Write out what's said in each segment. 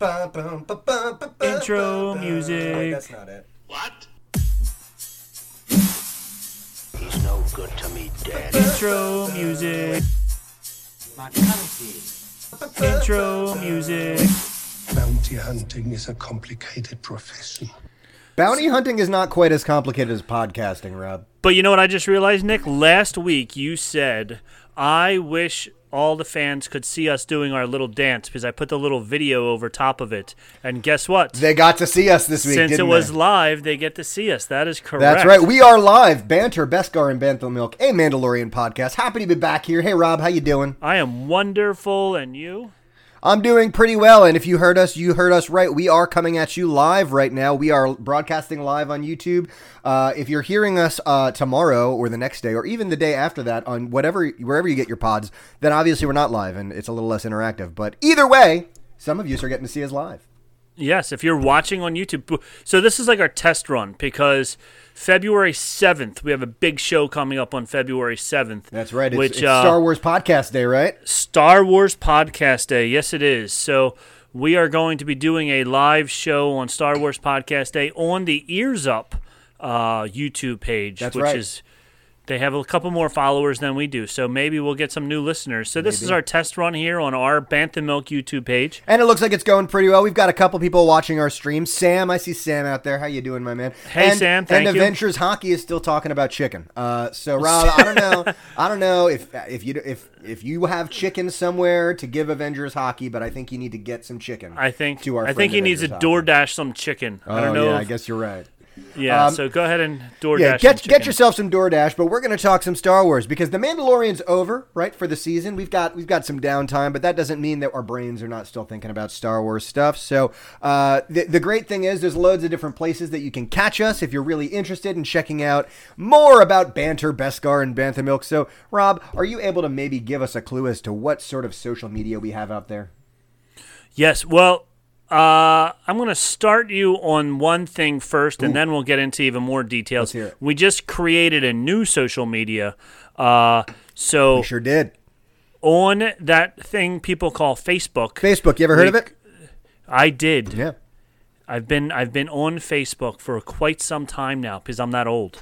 Intro music. Wait, that's not it. What? He's no good to me, Dad. Intro music. Intro music. Bounty hunting is a complicated profession. Bounty hunting is not quite as complicated as podcasting, Rob. But you know what I just realized, Nick? Last week you said, I wish all the fans could see us doing our little dance because I put the little video over top of it. And guess what? They got to see us this week, Since it was they? live, they get to see us. That is correct. That's right. We are live. Banter, Beskar, and Bantha Milk, a Mandalorian podcast. Happy to be back here. Hey, Rob, how you doing? I am wonderful, and you? I'm doing pretty well, and if you heard us, you heard us right. We are coming at you live right now. We are broadcasting live on YouTube. Uh, if you're hearing us uh, tomorrow or the next day, or even the day after that, on whatever wherever you get your pods, then obviously we're not live, and it's a little less interactive. But either way, some of you are getting to see us live. Yes, if you're watching on YouTube. So this is like our test run because February 7th, we have a big show coming up on February 7th. That's right. It's, which it's uh, Star Wars Podcast Day, right? Star Wars Podcast Day. Yes, it is. So we are going to be doing a live show on Star Wars Podcast Day on the Ears Up uh, YouTube page, That's which right. is they have a couple more followers than we do. So maybe we'll get some new listeners. So this is our test run here on our Bantha Milk YouTube page. And it looks like it's going pretty well. We've got a couple people watching our stream. Sam, I see Sam out there. How you doing, my man? Hey, and, Sam, thank and you. Avengers Hockey is still talking about chicken. Uh, so Rob, I don't know. I don't know if if you if if you have chicken somewhere to give Avengers Hockey, but I think you need to get some chicken. I think to our I think he needs to DoorDash some chicken. Oh, I don't know. Yeah, I guess you're right. Yeah. Um, so go ahead and DoorDash. Yeah, get get yourself some DoorDash, but we're going to talk some Star Wars because the Mandalorian's over, right, for the season. We've got we've got some downtime, but that doesn't mean that our brains are not still thinking about Star Wars stuff. So uh, the the great thing is there's loads of different places that you can catch us if you're really interested in checking out more about Banter, Beskar, and Bantha Milk. So Rob, are you able to maybe give us a clue as to what sort of social media we have out there? Yes. Well, uh, I'm going to start you on one thing first, and then we'll get into even more details. Let's hear it. We just created a new social media. Uh, so We sure did. on that thing people call Facebook, Facebook, you ever heard of it? I did. Yeah. I've been I've been on Facebook for quite some time now because I'm that old.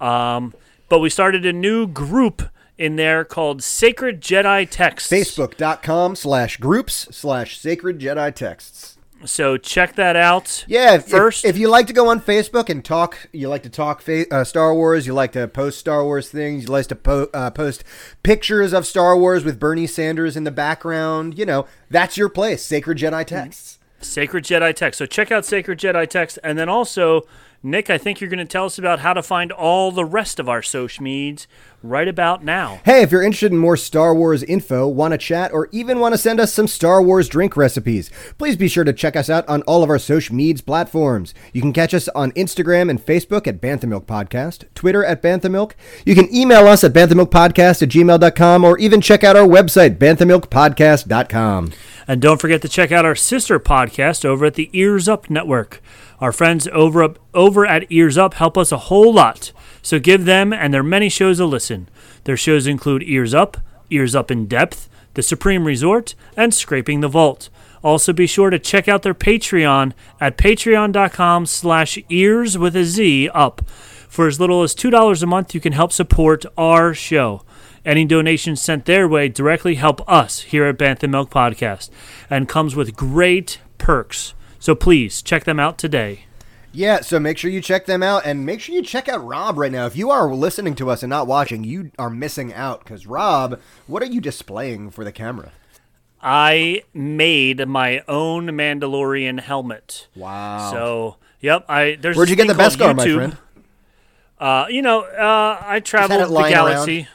Um, but we started a new group in there called Sacred Jedi Texts. Facebook.com slash groups slash sacred Jedi texts. So check that out. Yeah, First- if, if you like to go on Facebook and talk, you like to talk fa- uh, Star Wars, you like to post Star Wars things, you like to po- uh, post pictures of Star Wars with Bernie Sanders in the background, you know, that's your place, Sacred Jedi Texts. Sacred Jedi Text. So check out Sacred Jedi Text, and then also, Nick, I think you're going to tell us about how to find all the rest of our social medias right about now. Hey, if you're interested in more Star Wars info, want to chat, or even want to send us some Star Wars drink recipes, please be sure to check us out on all of our social medias platforms. You can catch us on Instagram and Facebook at Bantha Milk Podcast, Twitter at Bantha Milk. You can email us at banthamilkpodcast at gmail.com, or even check out our website, banthamilkpodcast.com. And don't forget to check out our sister podcast over at the Ears Up Network. Our friends over up over at Ears Up help us a whole lot. So give them and their many shows a listen. Their shows include Ears Up, Ears Up in Depth, The Supreme Resort, and Scraping the Vault. Also be sure to check out their Patreon at patreon.com slash ears with a Z up. For as little as $2 a month, you can help support our show. Any donations sent their way directly help us here at Bantha Milk Podcast and comes with great perks. So please check them out today. Yeah, so make sure you check them out and make sure you check out Rob right now. If you are listening to us and not watching, you are missing out because Rob, what are you displaying for the camera? I made my own Mandalorian helmet. Wow. So, yep, I there's Where'd you get the Beskar, my friend? Uh, you know, uh, I traveled the galaxy.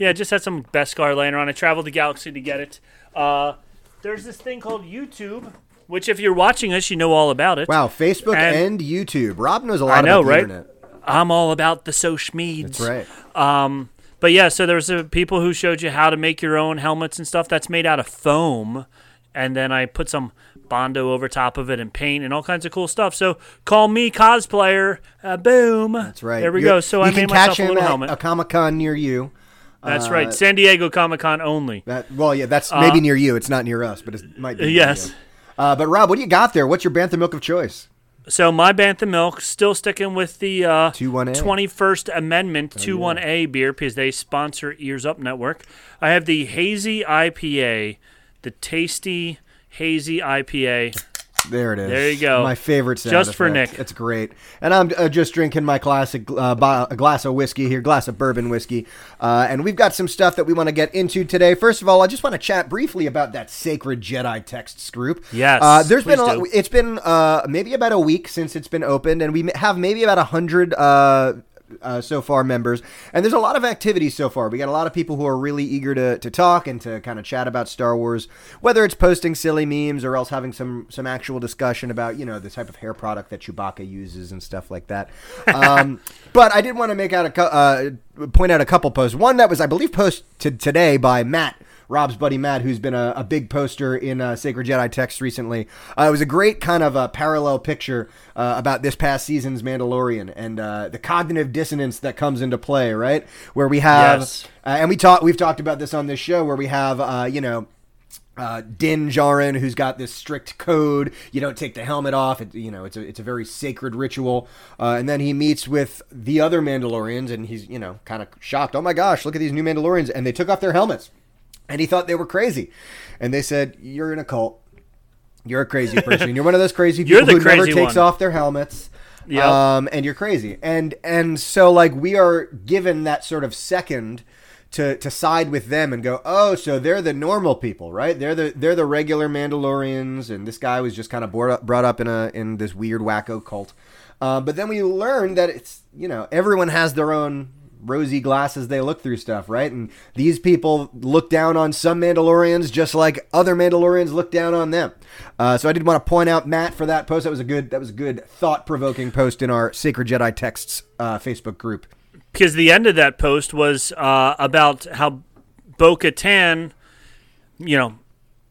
Yeah, just had some Beskar laying around. I traveled the galaxy to get it. Uh, there's this thing called YouTube, which if you're watching us, you know all about it. Wow, Facebook And- and, YouTube. Rob knows a lot I know, about the right? internet. I'm all about the social meds. That's right. Um, but yeah, so there's uh, people who showed you how to make your own helmets and stuff that's made out of foam, and then I put some bondo over top of it and paint and all kinds of cool stuff. So call me cosplayer. Uh, boom. That's right. There we You're- go. So I made myself a little helmet. a Comic Con near you. That's uh, right. San Diego Comic Con only. That well, yeah, that's maybe near you. It's not near us, but it might be. Uh, yes. Uh, but Rob, what do you got there? What's your bantha milk of choice? So my Bantha Milk still sticking with the uh, 21A. 21st Amendment 21A beer because they sponsor Ears Up Network. I have the Hazy IPA, the tasty Hazy IPA. There it is. There you go. My favorite sound Just for. Nick. It's great. And I'm uh, just drinking my classic uh, bo- glass of whiskey here, glass of bourbon whiskey. Uh, and we've got some stuff that we want to get into today. First of all, I just want to chat briefly about that Sacred Jedi texts group. Yes, Uh, there's been a, do. it's been uh, maybe about a week since it's been opened, and we have maybe about a hundred. Uh, so far, members, and there's a lot of activity so far. We got a lot of people who are really eager to, to talk and to kind of chat about Star Wars, whether it's posting silly memes or else having some some actual discussion about you know the type of hair product that Chewbacca uses and stuff like that. Um, but I did want to make out a uh, point out a couple posts. One that was, I believe, posted today by Matt. Rob's buddy Matt, who's been a, a big poster in uh, Sacred Jedi text recently. Uh, it was a great kind of a parallel picture uh, about this past season's Mandalorian and uh, the cognitive dissonance that comes into play, right? Where we have, Yes. uh, and we talked, we've talked about this on this show, where we have, uh, you know, uh, Din Djarin, who's got this strict code. You don't take the helmet off. It, you know, it's a it's a very sacred ritual. Uh, and then he meets with the other Mandalorians, and he's you know kind of shocked. Oh my gosh, look at these new Mandalorians, and they took off their helmets, and he thought they were crazy, and they said, "You're in a cult. You're a crazy person. You're one of those crazy people who never crazy takes one." off their helmets." Yep. Um, and you're crazy. And and so like we are given that sort of second to to side with them and go, oh, so they're the normal people, right? They're the they're the regular Mandalorians, and this guy was just kind of brought up, brought up in a in this weird wacko cult. Uh, but then we learn that it's you know everyone has their own rosy glasses they look through stuff, right? And these people look down on some Mandalorians just like other Mandalorians look down on them. Uh, so I did want to point out Matt for that post. That was a good that was a good thought provoking post in our Sacred Jedi Texts uh, Facebook group. because the end of that post was uh, about how Bo Katan, you know,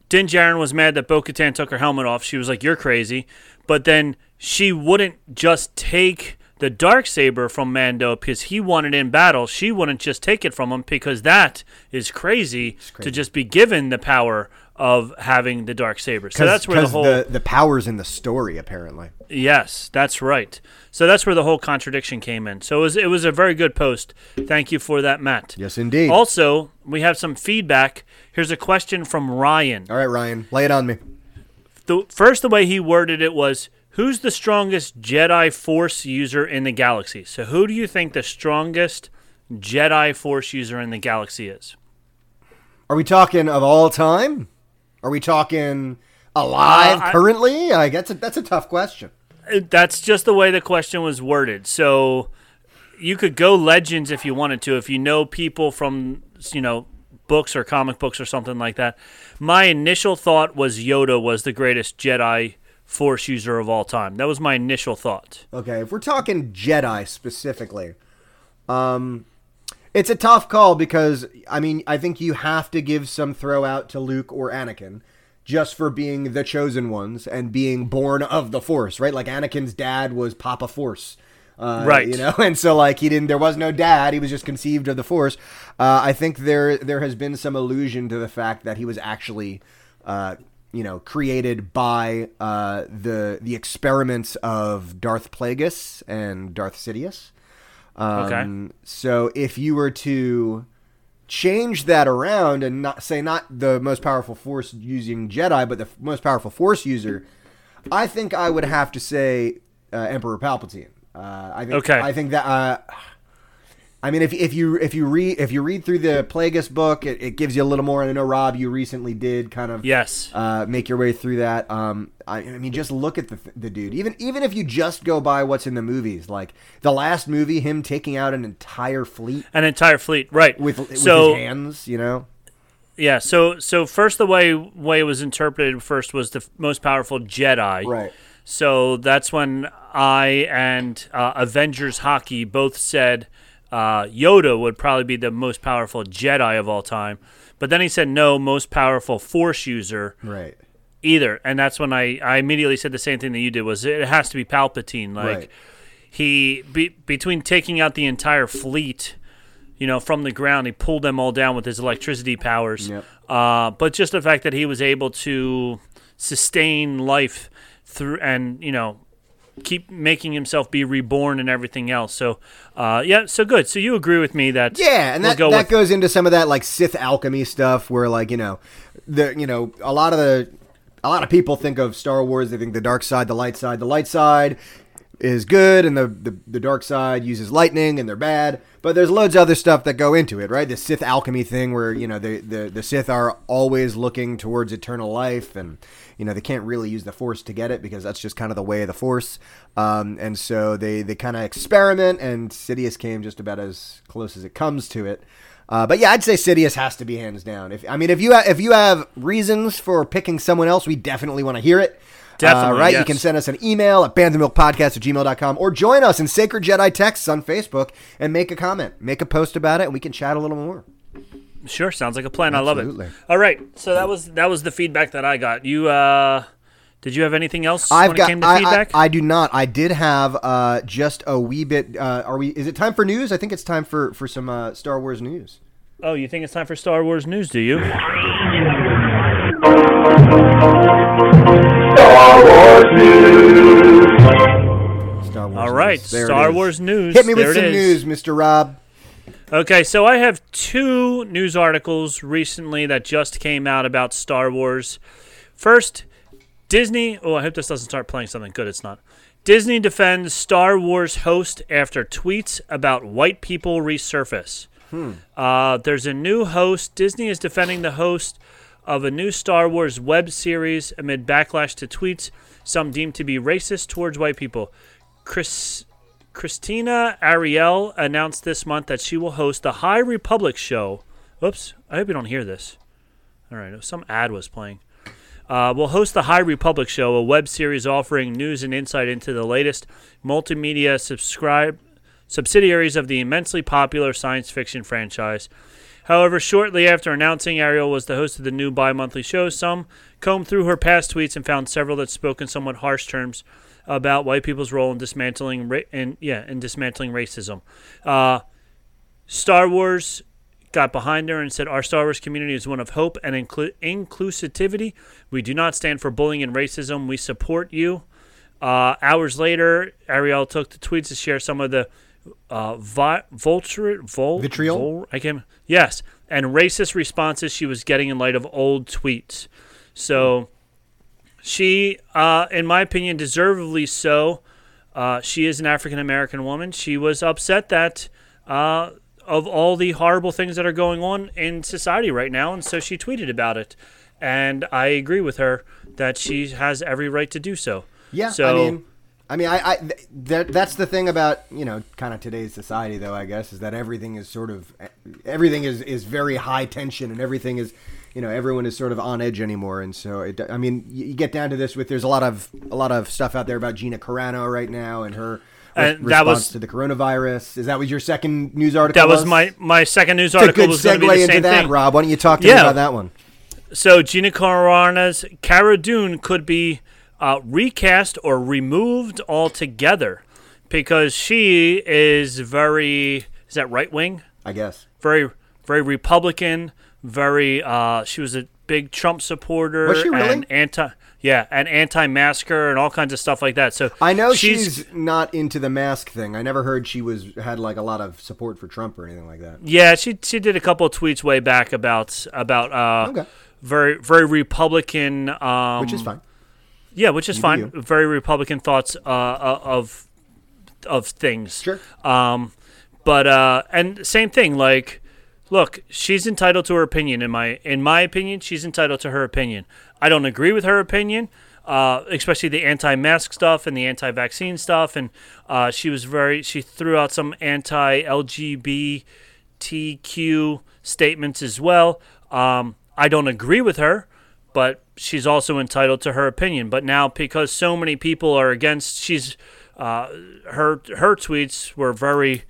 Din Djarin was mad that Bo Katan took her helmet off. She was like, You're crazy. But then she wouldn't just take the dark saber from Mando because he won it in battle. She wouldn't just take it from him because that is crazy, to just be given the power of having the dark saber. So that's where the whole the, the powers in the story apparently. Yes, that's right. So that's where the whole contradiction came in. So it was it was a very good post. Thank you for that, Matt. Yes, indeed. Also, we have some feedback. Here's a question from Ryan. All right, Ryan, lay it on me. The first the way he worded it was who's the strongest Jedi Force user in the galaxy? So who do you think the strongest Jedi Force user in the galaxy is? Are we talking of all time? Are we talking alive Uh, I- currently? I guess that's a tough question. That's just the way the question was worded. So you could go legends if you wanted to, if you know people from you know books or comic books or something like that. My initial thought was Yoda was the greatest Jedi Force user of all time. That was my initial thought. Okay, if we're talking Jedi specifically, um, it's a tough call because I mean I think you have to give some throw out to Luke or Anakin just for being the chosen ones and being born of the Force, right? Like Anakin's dad was Papa Force. Uh, Right. you know, and so like he didn't. There was no dad. He was just conceived of the Force. Uh, I think there there has been some allusion to the fact that he was actually, uh, you know, created by uh, the the experiments of Darth Plagueis and Darth Sidious. Um, Okay. So if you were to change that around and not say not the most powerful Force using Jedi, but the f- most powerful Force user, I think I would have to say uh, Emperor Palpatine. Uh, I think. Okay. I think that. I mean, if, if you if you read if you read through the Plagueis book, it, it gives you a little more. And I know Rob, you recently did kind of Yes. uh, make your way through that. Um, I, I mean, just look at the the dude. Even even if you just go by what's in the movies, like the last movie, him taking out an entire fleet An entire fleet, right? with with so his hands, you know. yeah, so so first the way way it was interpreted first was the f- most powerful Jedi. Right. So that's when I and uh, Avengers Hockey both said uh, Yoda would probably be the most powerful Jedi of all time. But then he said no, most powerful Force user Right. either. And that's when I, I immediately said the same thing that you did was it has to be Palpatine. Like Right. he be, between taking out the entire fleet, you know, from the ground, he pulled them all down with his electricity powers. Yep. Uh, but just the fact that he was able to sustain life through and you know keep making himself be reborn and everything else. So, uh, yeah, so good. So you agree with me that Yeah, and we'll that go that with- goes into some of that like Sith alchemy stuff, where like you know, the you know a lot of the a lot of people think of Star Wars. They think the dark side, the light side. The light side is good, and the the, the dark side uses lightning, and they're bad. But there's loads of other stuff that go into it, right? The Sith alchemy thing, where you know the the, the Sith are always looking towards eternal life, and you know they can't really use the Force to get it because that's just kind of the way of the Force. Um, and so they they kind of experiment, and Sidious came just about as close as it comes to it. Uh, but yeah, I'd say Sidious has to be hands down. If I mean, if you ha- if you have reasons for picking someone else, we definitely want to hear it. Definitely, Uh, right? You can send us an email at banthamilkpodcast at gmail.com or join us in Sacred Jedi Texts on Facebook and make a comment. Make a post about it, and we can chat a little more. Sure, sounds like a plan. I love Absolutely. it. All right, so that was that was the feedback that I got. You uh, did you have anything else I've when got. it came to I, I, feedback? I do not. I did have uh, just a wee bit. Uh, are we? Is it time for news? I think it's time for for some uh, Star Wars news. oh, you think it's time for Star Wars news? Do you? Star Wars. All right, news. There Star. Wars news. Hit me with There it some is. news, Mister Rob. Okay, so I have two news articles recently that just came out about Star Wars. First, Disney. Oh, I hope this doesn't start playing something good. It's not. Disney defends Star Wars host after tweets about white people resurface. Hmm. Uh, there's a new host. Disney is defending the host of a new Star Wars web series amid backlash to tweets some deemed to be racist towards white people. Chris Krystina Arielle announced this month that she will host the High Republic show. Oops, I hope you don't hear this. All right, some ad was playing. Uh, will host the High Republic show, a web series offering news and insight into the latest multimedia subscribe subsidiaries of the immensely popular science fiction franchise. However, shortly after announcing Arielle was the host of the new bi-monthly show, some combed through her past tweets and found several that spoke in somewhat harsh terms about white people's role in dismantling ra- in yeah in dismantling racism. Uh, Star Wars got behind her and said, Our Star Wars community is one of hope and inclu- inclusivity. We do not stand for bullying and racism. We support you. Uh, hours later, Arielle took to tweets to share some of the uh, vi- vulture, vol- Vitriol? I can yes, and racist responses she was getting in light of old tweets. So she, uh, in my opinion, deservedly so. Uh, she is an African American woman. She was upset that uh, of all the horrible things that are going on in society right now, and so she tweeted about it. And I agree with her that she has every right to do so. Yeah, So I mean, I mean, I, I th- that, that's the thing about you know, kind of today's society, though. I guess is that everything is sort of everything is is very high tension, and everything is, you know, everyone is sort of on edge anymore. And so, it, I mean, you, you get down to this with there's a lot of a lot of stuff out there about Gina Carano right now and her. And that response was- to the coronavirus. Is that was your second news article? that was my my second news It's a article good was going to segue be the into same that, thing. Rob. Why don't you talk to me about that one? So Gina Carano's Cara Dune could be uh, recast or removed altogether because she is very is that right wing, I guess. very very Republican, very. Uh, she was a big Trump supporter. Was she really? And anti. Yeah, and anti-masker and all kinds of stuff like that. So I know she's, not into the mask thing. I never heard she was had like a lot of support for Trump or anything like that. Yeah, she she did a couple of tweets way back about about uh, Okay. very very Republican, um, Which is fine. Yeah, which is do fine. Very Republican thoughts uh, uh, of of things. Sure. Um, but uh, and same thing. Like, look, she's entitled to her opinion. In my in my opinion, she's entitled to her opinion. I don't agree with her opinion. Uh, especially the anti-mask stuff and the anti-vaccine stuff, and uh, she was very. She threw out some anti-LGBTQ statements as well. Um, I don't agree with her, but she's also entitled to her opinion. But now, because so many people are against, she's uh, her her tweets were very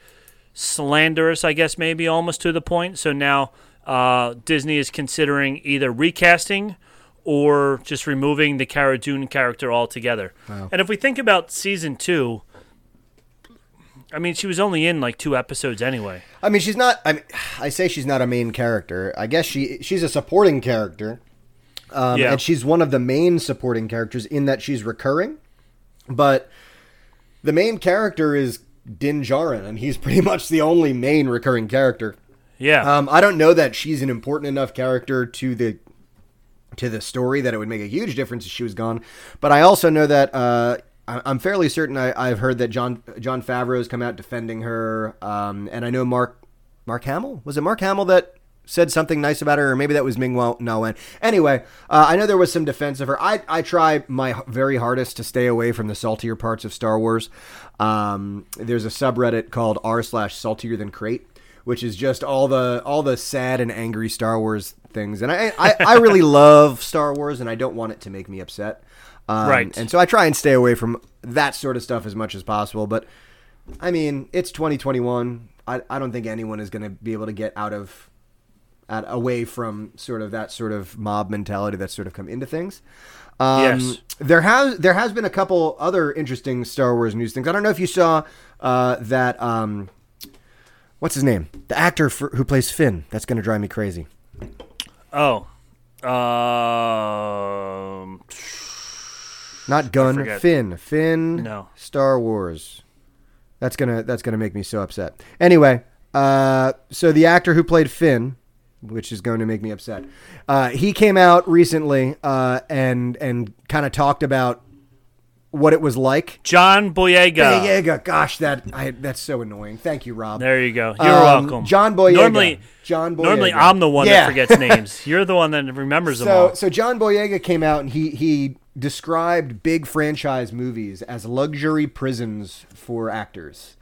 slanderous, I guess maybe almost to the point. So now uh, Disney is considering either recasting or just removing the Cara Dune character altogether. And if we think about season two, I mean, she was only in like two episodes anyway. I mean, she's not. I mean, I say she's not a main character. I guess she she's a supporting character. Um, Yeah. And she's one of the main supporting characters in that she's recurring. But the main character is Din Djarin, and he's pretty much the only main recurring character. Yeah. Um, I don't know that she's an important enough character to the to the story that it would make a huge difference if she was gone. But I also know that uh, I'm fairly certain I, I've heard that John Jon Favreau's come out defending her, um, and I know Mark Mark Hamill was it Mark Hamill that said something nice about her, or maybe that was Ming Na Wen. Anyway, uh, I know there was some defense of her. I I try my very hardest to stay away from the saltier parts of Star Wars. Um, there's a subreddit called r slash saltier than Crait which is just all the all the sad and angry Star Wars things. And I I, I really love Star Wars, and I don't want it to make me upset. Um, Right. And so I try and stay away from that sort of stuff as much as possible. But I mean, it's 2021. I I don't think anyone is going to be able to get out of out, away from sort of that sort of mob mentality that's sort of come into things. Um, Yes. There has there has been a couple other interesting Star Wars news things. I don't know if you saw uh, that. Um, what's his name? The actor for, who plays Finn. That's going to drive me crazy. oh. Um. Not Gun. Finn. Finn. No. Star Wars. That's gonna that's gonna make me so upset. Anyway, uh, so the actor who played Finn, which is going to make me upset, uh, he came out recently uh, and and kind of talked about what it was like. John Boyega. Boyega, gosh, that I, that's so annoying. Thank you, Rob. There you go. You're Um, welcome. John Boyega. Normally, John Boyega. normally I'm the one Yeah. that forgets names. You're the one that remembers them So, all. so John Boyega came out and he he described big franchise movies as luxury prisons for actors.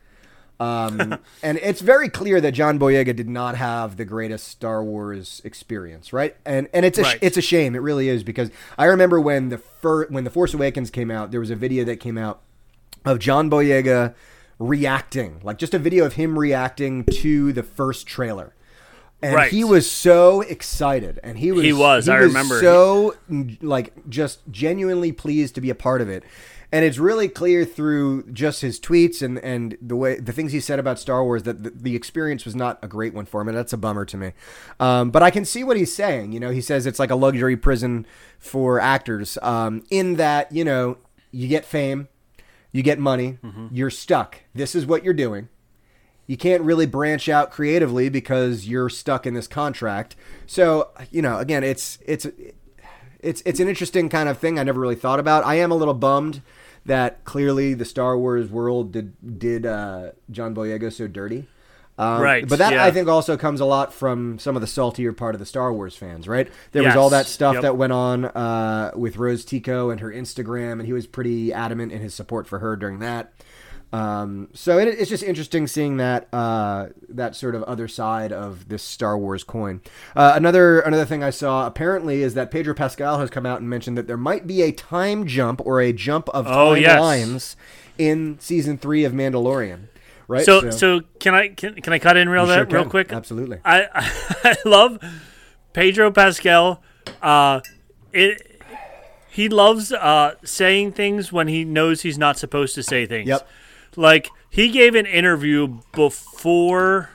Um, and it's very clear that John Boyega did not have the greatest Star Wars experience, right? And and it's a Right. it's a shame, it really is, because I remember when the fir- when the Force Awakens came out, there was a video that came out of John Boyega reacting, like just a video of him reacting to the first trailer. And Right. he was so excited, and he was He was, I remember. so like just genuinely pleased to be a part of it. And it's really clear through just his tweets and, and the way the things he said about Star Wars that the, the experience was not a great one for him, and that's a bummer to me. Um, but I can see what he's saying. You know, he says it's like a luxury prison for actors. Um, in that, you know, you get fame, you get money, Mm-hmm. you're stuck. This is what you're doing you can't really branch out creatively because you're stuck in this contract. So, you know, again, it's it's it's it's an interesting kind of thing I never really thought about. I am a little bummed that clearly the Star Wars world did did uh, John Boyega so dirty. Um, Right, But that yeah. I think also comes a lot from some of the saltier part of the Star Wars fans, right? There was all that stuff yep. that went on uh, with Rose Tico and her Instagram, and he was pretty adamant in his support for her during that. Um, so it, it's just interesting seeing that uh, that sort of other side of this Star Wars coin. Uh, another another thing I saw apparently is that Pedro Pascal has come out and mentioned that there might be a time jump or a jump of Oh, yes. timelines in season three of Mandalorian. Right. So, so can I can, can I cut in real You sure real quick? Absolutely. I I love Pedro Pascal. Uh, it he loves uh saying things when he knows he's not supposed to say things. Yep. Like he gave an interview before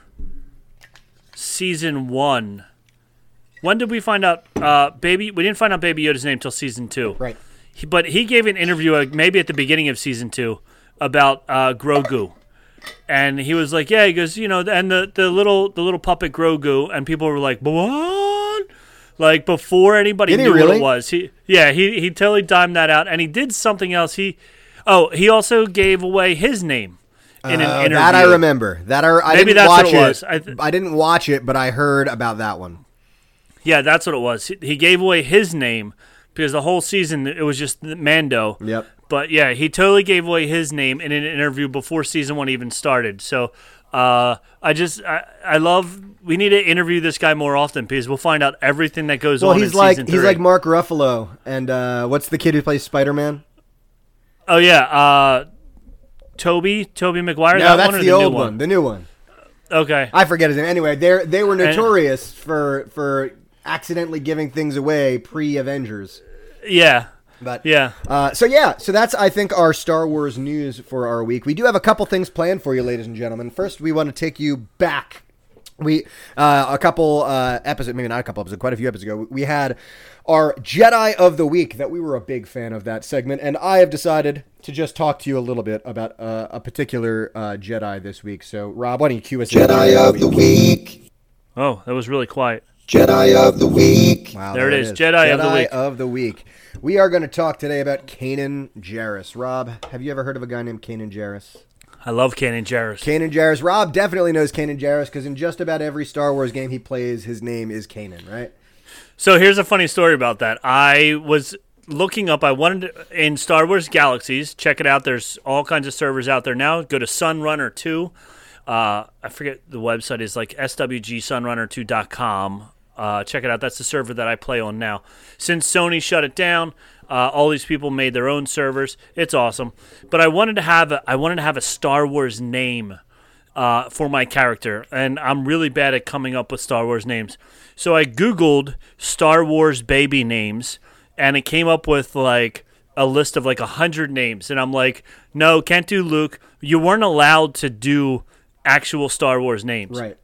season one. When did we find out? Uh, baby, we didn't find out Baby Yoda's name till season two. Right. He, but he gave an interview, uh, maybe at the beginning of season two, about uh, Grogu, and he was like, "Yeah," he goes, "You know," and the, the little the little puppet Grogu, and people were like, "What?" Like before anybody Did knew what it was. He yeah, he he totally dimed that out, and he did something else. He oh, he also gave away his name in an Uh, interview. that I remember. That I, I Maybe didn't that's watch what it was. I I, th- didn't watch it, but I heard about that one. Yeah, that's what it was. He- He gave away his name because the whole season it was just Mando. Yep. But yeah, he totally gave away his name in an interview before season one even started. So uh, I just I, I love we need to interview this guy more often because we'll find out everything that goes Well, on. he's in like he's like Mark Ruffalo, and uh, what's the kid who plays Spider Man? Oh yeah, uh, Toby Tobey Maguire. No, that that's one or the, old new one? the new one. Okay. I forget his name. Anyway, they they were notorious for for accidentally giving things away pre Avengers. yeah. But Yeah. Uh, so yeah, so that's I think our Star Wars news for our week. We do have a couple things planned for you, ladies and gentlemen. First, we want to take you back We uh, a couple uh, episodes, maybe not a couple episodes, quite a few episodes ago, we had our Jedi of the Week that we were a big fan of that segment, and I have decided to just talk to you a little bit about uh, a particular uh, Jedi this week. So, Rob, why don't you cue us? in? Jedi of the week. Oh, that was really quiet. Jedi of the week. Wow, There it is, Jedi of the Week. of the Week. We are going to talk today about Kanan Jarrus. Rob, have you ever heard of a guy named Kanan Jarrus? I love Kanan Jarrus. Kanan Jarrus. Rob definitely knows Kanan Jarrus because in just about every Star Wars game he plays, his name is Kanan, right? So here's a funny story about that. I was looking up. I wanted to, in Star Wars Galaxies. Check it out. There's all kinds of servers out there now. Go to Sunrunner Two. Uh, I forget the website is like swgsunrunner2.com. Uh, check it out. That's the server that I play on now. Since Sony shut it down, uh, all these people made their own servers. It's awesome. But I wanted to have a, I wanted to have a Star Wars name uh, for my character, and I'm really bad at coming up with Star Wars names. So I Googled Star Wars baby names, and it came up with like a list of like a hundred names, and I'm like, no, can't do Luke. You weren't allowed to do actual Star Wars names. Right.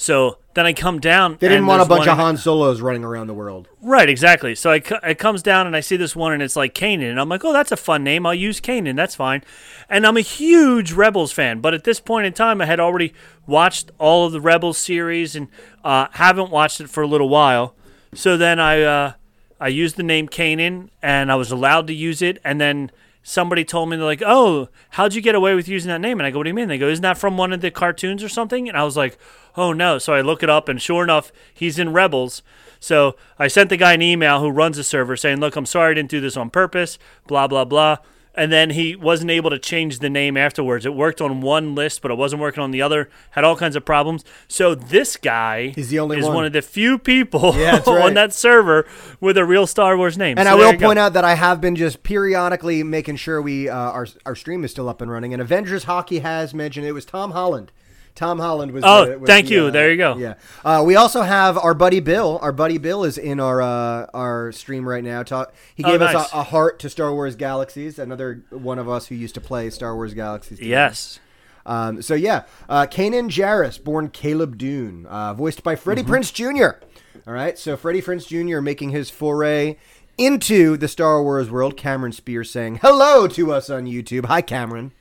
So then I come down. They didn't want a bunch of Han Solos running around the world. Right, exactly. So I, it comes down and I see this one and it's like Kanan. And I'm like, oh, that's a fun name. I'll use Kanan. That's fine. And I'm a huge Rebels fan. But at this point in time, I had already watched all of the Rebels series and uh, haven't watched it for a little while. So then I, uh, I used the name Kanan and I was allowed to use it. And then somebody told me, they're like, oh, how'd you get away with using that name? And I go, what do you mean? They go, isn't that from one of the cartoons or something? And I was like, oh no. So I look it up and sure enough, he's in Rebels. So I sent the guy an email who runs the server saying, look, I'm sorry I didn't do this on purpose, blah, blah, blah. And then he wasn't able to change the name afterwards. It worked on one list, but it wasn't working on the other. Had all kinds of problems. So this guy He's the only is one. one. of the few people Yeah, right. on that server with a real Star Wars name. And So I will you go. point out that I have been just periodically making sure we uh, our our stream is still up and running. And Avengers Hockey has mentioned it was Tom Holland. Tom Holland was. Oh, the- was thank the, you. uh, There you go. Yeah. Uh, we also have our buddy Bill. Our buddy Bill is in our uh, our stream right now. Talk. He Oh, gave nice. us a, a heart to Star Wars Galaxies. Another one of us who used to play Star Wars Galaxies. together. Yes. Um, so yeah, uh, Kanan Jarrus, born Caleb Dume, uh, voiced by Mm-hmm. Freddie Prinze Jr. All right, so Freddie Prinze Jr. making his foray into the Star Wars world. Cameron Spears saying hello to us on YouTube. Hi, Cameron.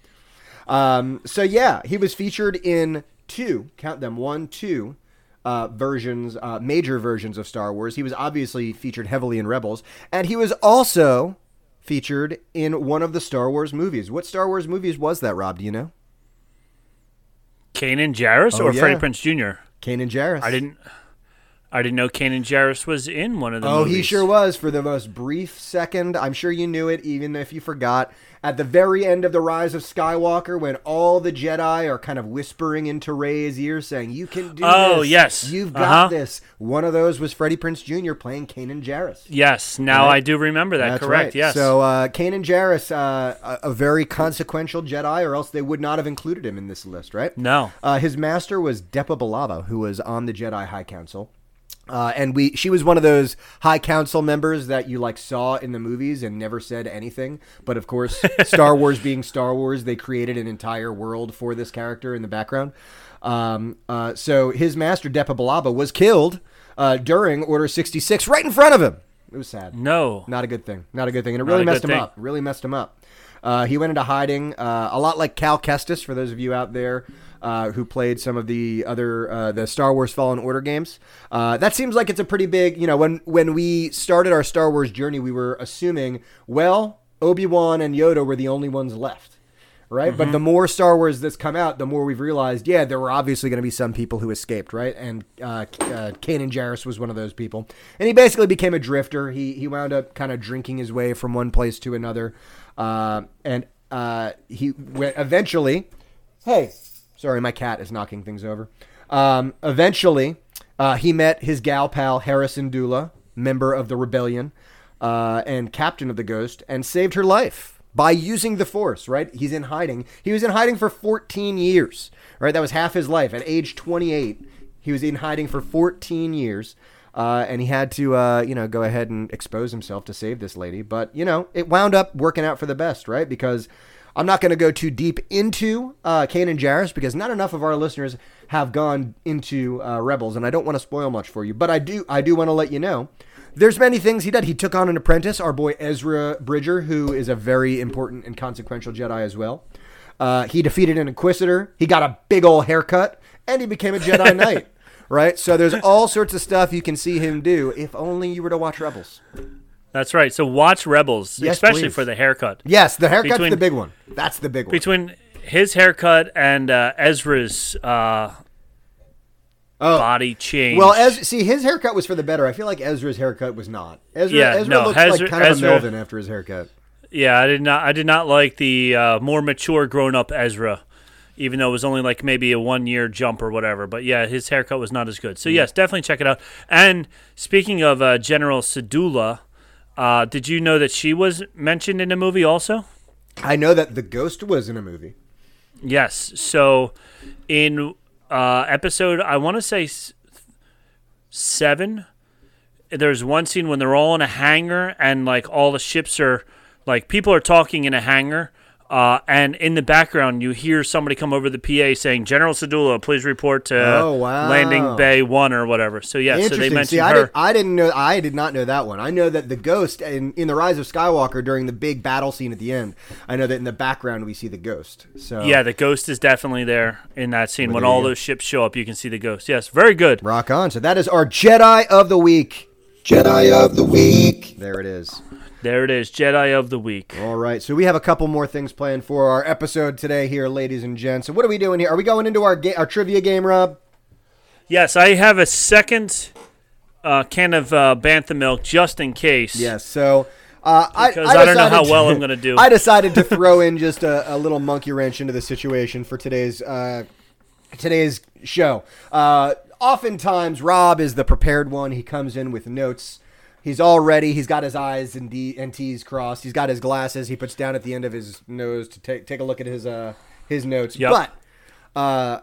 Um, so yeah, he was featured in two, count them, one, two uh, versions, uh, major versions of Star Wars. He was obviously featured heavily in Rebels, and he was also featured in one of the Star Wars movies. What Star Wars movies was that, Rob? Do you know? Kanan Jarrus Oh, or yeah. Freddie Prinze Jr.? Kanan Jarrus. I didn't. I didn't know Kanan Jarrus was in one of the Oh, movies. he sure was for the most brief second. I'm sure you knew it, even if you forgot. At the very end of the Rise of Skywalker, when all the Jedi are kind of whispering into Rey's ear, saying, "You can do Oh, this. yes. you've got Uh-huh. this." One of those was Freddie Prinze Jr. playing Kanan Jarrus. Yes, now Right. I do remember that. Correct. right. Yes. So uh, Kanan Jarrus, uh, a, a very consequential Jedi, or else they would not have included him in this list, right? no. Uh, his master was Depa Billaba, who was on the Jedi High Council. Uh, and we, she was one of those High Council members that you like saw in the movies and never said anything. But of course, Star Wars being Star Wars, they created an entire world for this character in the background. Um, uh, so his master Depa Billaba was killed uh, during Order sixty six, right in front of him. It was sad. No. Not a good thing. Not a good thing. And it Not really messed him thing. up. Really messed him up. Uh, he went into hiding, uh, a lot like Cal Kestis, for those of you out there uh, who played some of the other uh, the Star Wars Fallen Order games. Uh, that seems like it's a pretty big. You know, when when we started our Star Wars journey, we were assuming, well, Obi Wan and Yoda were the only ones left. Right, but the more Star Wars that's come out, the more we've realized, yeah, there were obviously going to be some people who escaped, right? And uh, uh, Kanan Jarrus was one of those people, and he basically became a drifter. He he wound up kind of drinking his way from one place to another, uh, and uh, he went eventually. Hey, sorry, my cat is knocking things over. Um, eventually, uh, he met his gal pal Hera Syndulla, member of the rebellion uh, and captain of the Ghost, and saved her life by using the Force. Right? He's in hiding. He was in hiding for 14 years. Right? That was half his life. At age 28, he was in hiding for 14 years. Uh, and he had to, uh, you know, go ahead and expose himself to save this lady. But you know, it wound up working out for the best, right? Because I'm not going to go too deep into uh, Kanan Jarrus because not enough of our listeners have gone into uh, Rebels, and I don't want to spoil much for you. But I do, I do want to let you know. There's many things he did. He took on an apprentice, our boy Ezra Bridger, who is a very important and consequential Jedi as well. Uh, he defeated an Inquisitor. He got a big old haircut, and he became a Jedi Knight. Right. So there's all sorts of stuff you can see him do. If only you were to watch Rebels. That's right. So watch Rebels, Yes, especially please. for the haircut. Yes, the haircut's Between- the big one. That's the big one. Between his haircut and uh, Ezra's uh, body change. Oh. Well, Ez- see, his haircut was for the better. I feel like Ezra's haircut was not. Ezra, Yeah, Ezra no, looks Ezra- like kind of Ezra- a Melvin after his haircut. yeah, I did not. I did not like the uh, more mature, grown-up Ezra, even though it was only like maybe a one-year jump or whatever. But yeah, his haircut was not as good. So yes, definitely check it out. And speaking of uh, General Syndulla, uh, did you know that she was mentioned in the movie also? I know that the ghost was in a movie. Yes. So in uh, episode, I want to say s- seven, there's one scene when they're all in a hangar and like all the ships are like people are talking in a hangar. Uh, and in the background, you hear somebody come over the PA saying, "General Syndulla, please report to Oh, wow. landing bay one or whatever." So yeah, so they Interesting. mentioned See, I, her. did, I didn't know. I did not know that one. I know that the ghost in, in the Rise of Skywalker during the big battle scene at the end. I know that in the background we see the ghost. So yeah, the ghost is definitely there in that scene. When there you all those ships show up, you can see the ghost. Yes, very good. rock on. So that is our Jedi of the week. Jedi of the Week. There it is. There it is, Jedi of the week. All right. So we have a couple more things planned for our episode today, here, ladies and gents. So what are we doing here? Are we going into our ga- our trivia game, Rob? Yes, I have a second uh, can of uh, bantha milk just in case. Yes. So. Uh, I, Because I don't know how decided well I'm gonna do. I decided to throw in just a, a little monkey wrench into the situation for today's uh, today's show. Uh, oftentimes, Rob is the prepared one. He comes in with notes. He's all ready. He's got his eyes and, D- and T's crossed. He's got his glasses. He puts down at the end of his nose to take take a look at his uh, his notes. Yep. But uh,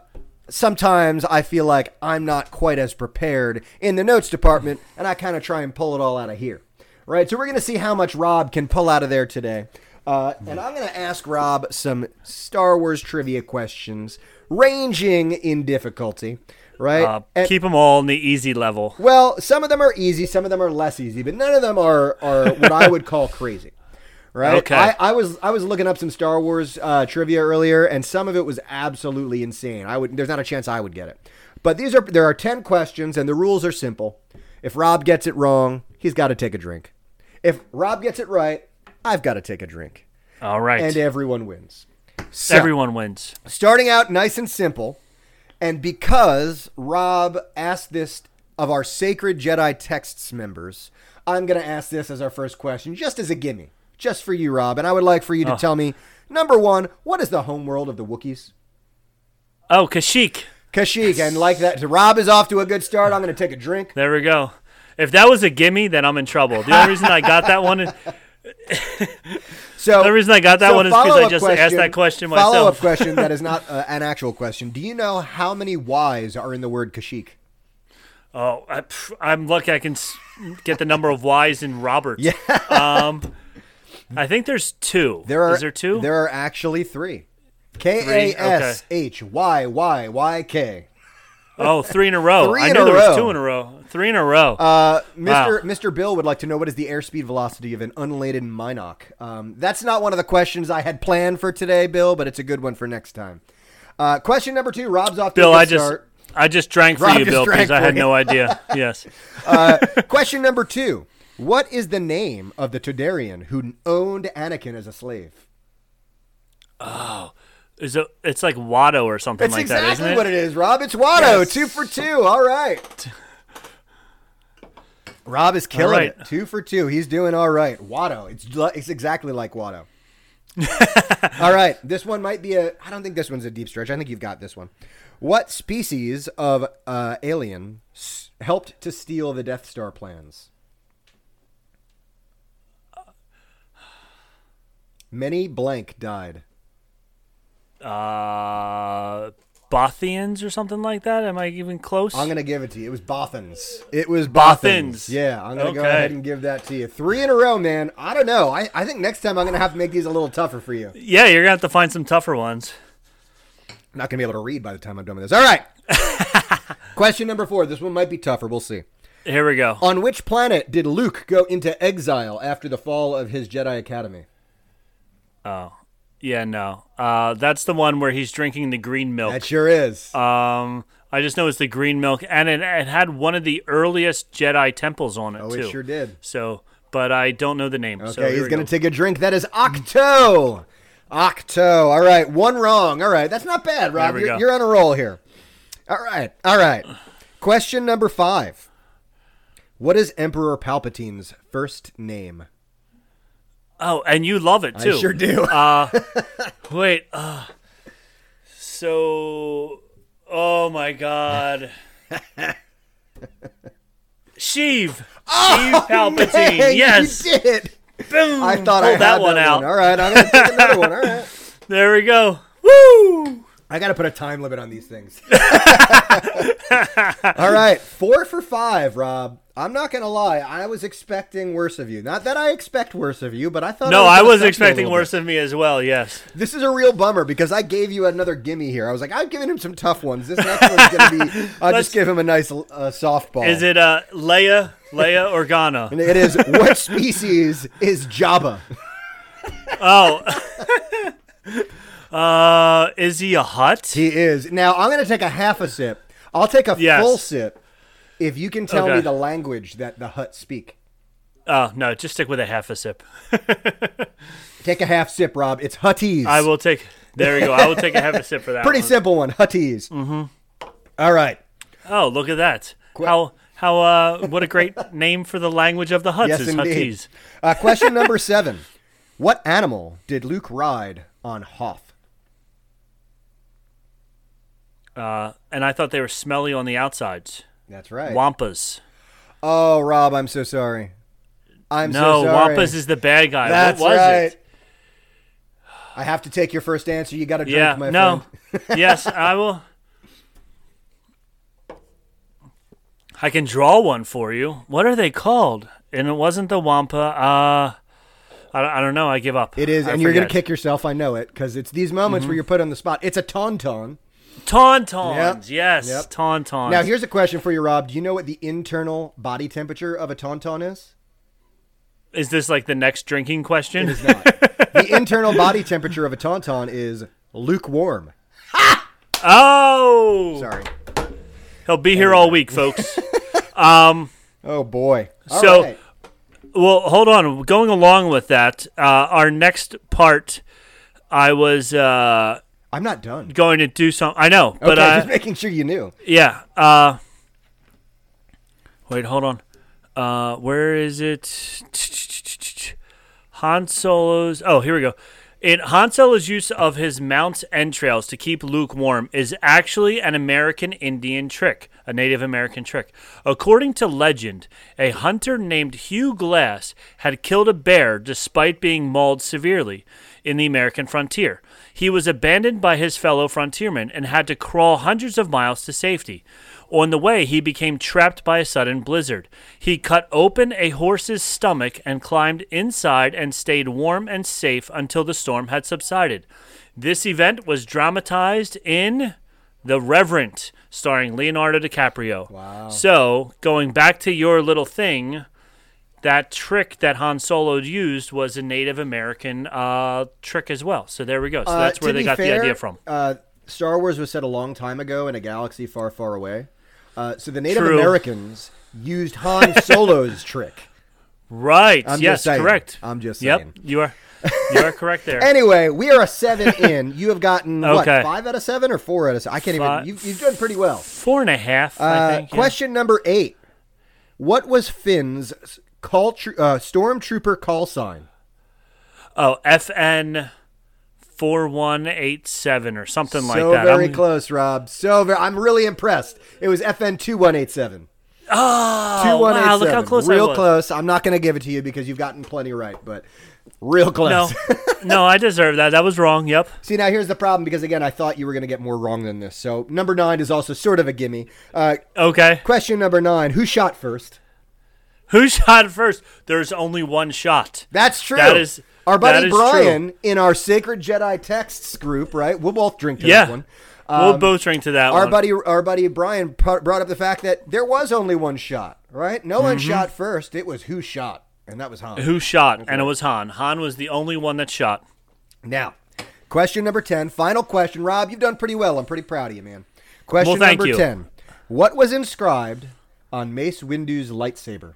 sometimes I feel like I'm not quite as prepared in the notes department, and I kind of try and pull it all out of here. Right, so we're going to see how much Rob can pull out of there today. Uh, and I'm going to ask Rob some Star Wars trivia questions, ranging in difficulty. Right? Uh, And- keep them all in the easy level. well, some of them are easy, some of them are less easy, but none of them are, are what I would call crazy. Right? Okay. I, I was I was looking up some Star Wars uh, trivia earlier, and some of it was absolutely insane. I would there's not a chance I would get it. But these are there are ten questions, and the rules are simple. If Rob gets it wrong, he's got to take a drink. If Rob gets it right, I've got to take a drink, All right. and everyone wins. So, Everyone wins. starting out nice and simple, and because Rob asked this of our Sacred Jedi Texts members, I'm going to ask this as our first question, just as a gimme, just for you, Rob. And I would like for you to oh. tell me number one, what is the homeworld of the Wookiees? Oh, Kashyyyk. Kashyyyk, and like that, Rob is off to a good start. I'm going to take a drink. There we go. If that was a gimme, then I'm in trouble. The only reason I got that one, is, So the reason I got that so one is because I just asked that question Follow up question that is not uh, an actual question. Do you know how many Y's are in the word Kashyyyk? Oh, I, I'm lucky I can get the number of Y's in Robert. Yeah. Um, I think there's two. There are Is there two? There are actually three. K A S H Y Y Y K. oh, three in a row. Three I knew there row. was two in a row. Three in a row. Uh, Mr. Wow. Mr. Bill would like to know what is the airspeed velocity of an unladen mynock. Um, that's not one of the questions I had planned for today, Bill, but it's a good one for next time. Uh, question number two. Rob's off Bill, I just start. I just drank for Rob you, Bill, because I had no idea. Yes. Uh, question number two. What is the name of the Toydarian who owned Anakin as a slave? Oh, is it, it's like Watto or something That's like exactly that, isn't it? what it is, Rob. It's Watto. Yes. Two for two. All right. Rob is killing right. it. Two for two. He's doing all right. Watto. It's it's exactly like Watto. all right. This one might be a. I don't think this one's a deep stretch. I think you've got this one. What species of uh, alien s- helped to steal the Death Star plans? Many blank died. Uh, Bothians or something like that. Am I even close? I'm gonna give it to you. It was Bothans. It was Bothans. Bothans. Yeah, I'm gonna go ahead and give that to you. Three in a row, man. I don't know. I, I think next time I'm gonna have to make these a little tougher for you. yeah, you're gonna have to find some tougher ones. I'm not gonna be able to read by the time I'm done with this. All right. Question number four. This one might be tougher. We'll see. Here we go. On which planet did Luke go into exile after the fall of his Jedi Academy? Oh. Yeah, no. Uh, that's the one where he's drinking the green milk. That sure is. Um, I just know it's the green milk, and it, it had one of the earliest Jedi temples on it oh, too. it sure did. So, but I don't know the name. Okay, here he's gonna go. take a drink. That is Ahch-To. Ahch-To. All right, one wrong. All right, that's not bad, Rob. You're, go. you're on a roll here. All right, all right. Question number five. What is Emperor Palpatine's first name? Oh, and you love it too. I sure do. Wait. Uh, so, oh my God. Sheev. Sheev Palpatine. Dang, yes. you did. Boom. I thought Pull I had that one out. All right, I'm gonna take another one. All right. There we go. Woo! I got to put a time limit on these things. All right, four for five, Rob. I'm not gonna lie. I was expecting worse of you. Not that I expect worse of you, but I thought. No, I I was, was you a expecting worse bit. of me as well. Yes. This is a real bummer because I gave you another gimme here. I was like, I've given him some tough ones. This next one's gonna be. I'll just give him a nice uh, softball. Is it uh, Leia, Leia Organa? And it is what species is Jabba? Oh. uh, is he a Hutt? He is. Now I'm gonna take a half a sip. I'll take a Yes. full sip if you can tell me the language that the Hutt speak. Oh no, just stick with a half a sip. Take a half sip, Rob. It's Huttese. I will take. There we go. I will take a half a sip for that. Pretty one. simple one. Huttese. Mm-hmm. All right. Oh, look at that. How how uh what a great name for the language of the Hutts Yes, is indeed. Huttese. Uh, question number seven. What animal did Luke ride on Hoth? Uh, and I thought they were smelly on the outsides. That's right. Wampas. oh, Rob, I'm so sorry. I'm No, so sorry. No, Wampas is the bad guy. That's what was right. it? I have to take your first answer. You got to drink, Yeah, my no. friend. yes, I will. I can draw one for you. What are they called? And it wasn't the Wampa. Uh, I, don't- I don't know. I give up. It is, I and you're going to kick yourself. I know it because it's these moments Mm-hmm. where you're put on the spot. It's a tauntaun. Tauntauns. Yep. Yes, Yep. Tauntauns. Now, here's a question for you, Rob. Do you know what the internal body temperature of a tauntaun is? is this like the next drinking question? It is not. the internal body temperature of a tauntaun is lukewarm. Ha! Oh, Sorry. he'll be here all week, folks. Oh boy. All So- right. Well, hold on. Going along with that, uh, our next part, I was uh, I'm not done. going to do some. I know, but okay, uh, just making sure you knew. yeah. Uh, wait, hold on. Uh, where is it? Han Solo's. Oh, here we go. In Han Solo's use of his mount's entrails to keep Luke warm is actually an American Indian trick, a Native American trick. According to legend, a hunter named Hugh Glass had killed a bear despite being mauled severely in the American frontier. He was abandoned by his fellow frontiermen and had to crawl hundreds of miles to safety. On the way, he became trapped by a sudden blizzard. He cut open a horse's stomach and climbed inside and stayed warm and safe until the storm had subsided. This event was dramatized in The Revenant, starring Leonardo DiCaprio. Wow. So, going back to your little thing, that trick that Han Solo used was a Native American uh, trick as well. So there we go. So Uh, that's where they got fair, the idea from. Uh, Star Wars was set a long time ago in a galaxy far, far away. Uh, so the Native True. Americans used Han Solo's trick. Right. I'm yes, correct. I'm just saying. Yep, you are you are correct there. Anyway, we are a seven in. You have gotten what five out of seven or four out of seven? I can't Five- even. You've, you've done pretty well. Four and a half, I Uh, think. yeah. question number eight: What was Finn's call tr- uh, stormtrooper call sign? Oh, FN four one eight seven or something like so that. very I'm- close, Rob. So very. I'm really impressed. It was FN two one eight seven. Oh, Two one eight seven. wow, look how close Real I was. close. I'm not going to give it to you because you've gotten plenty right, but real close. No, no, I deserve that. That was wrong. Yep. See, now here's the problem because again, I thought you were going to get more wrong than this. So number nine is also sort of a gimme. Uh, Okay. question number nine: Who shot first? Who shot first? There's only one shot. That's true. That is- our buddy that Brian in our Sacred Jedi texts group. Right, we'll both drink to Yeah. this one. we'll Um, both drink to that our one. buddy, our buddy Brian brought up the fact that there was only one shot. Right, no one shot first. It was who shot, and that was Han. Mm-hmm. Who shot? And it was Han. Han was the only one that shot. Now, question number 10, final question. Rob, you've done pretty well. I'm pretty proud of you, man. Question Well, number you. 10. What was inscribed on Mace Windu's lightsaber?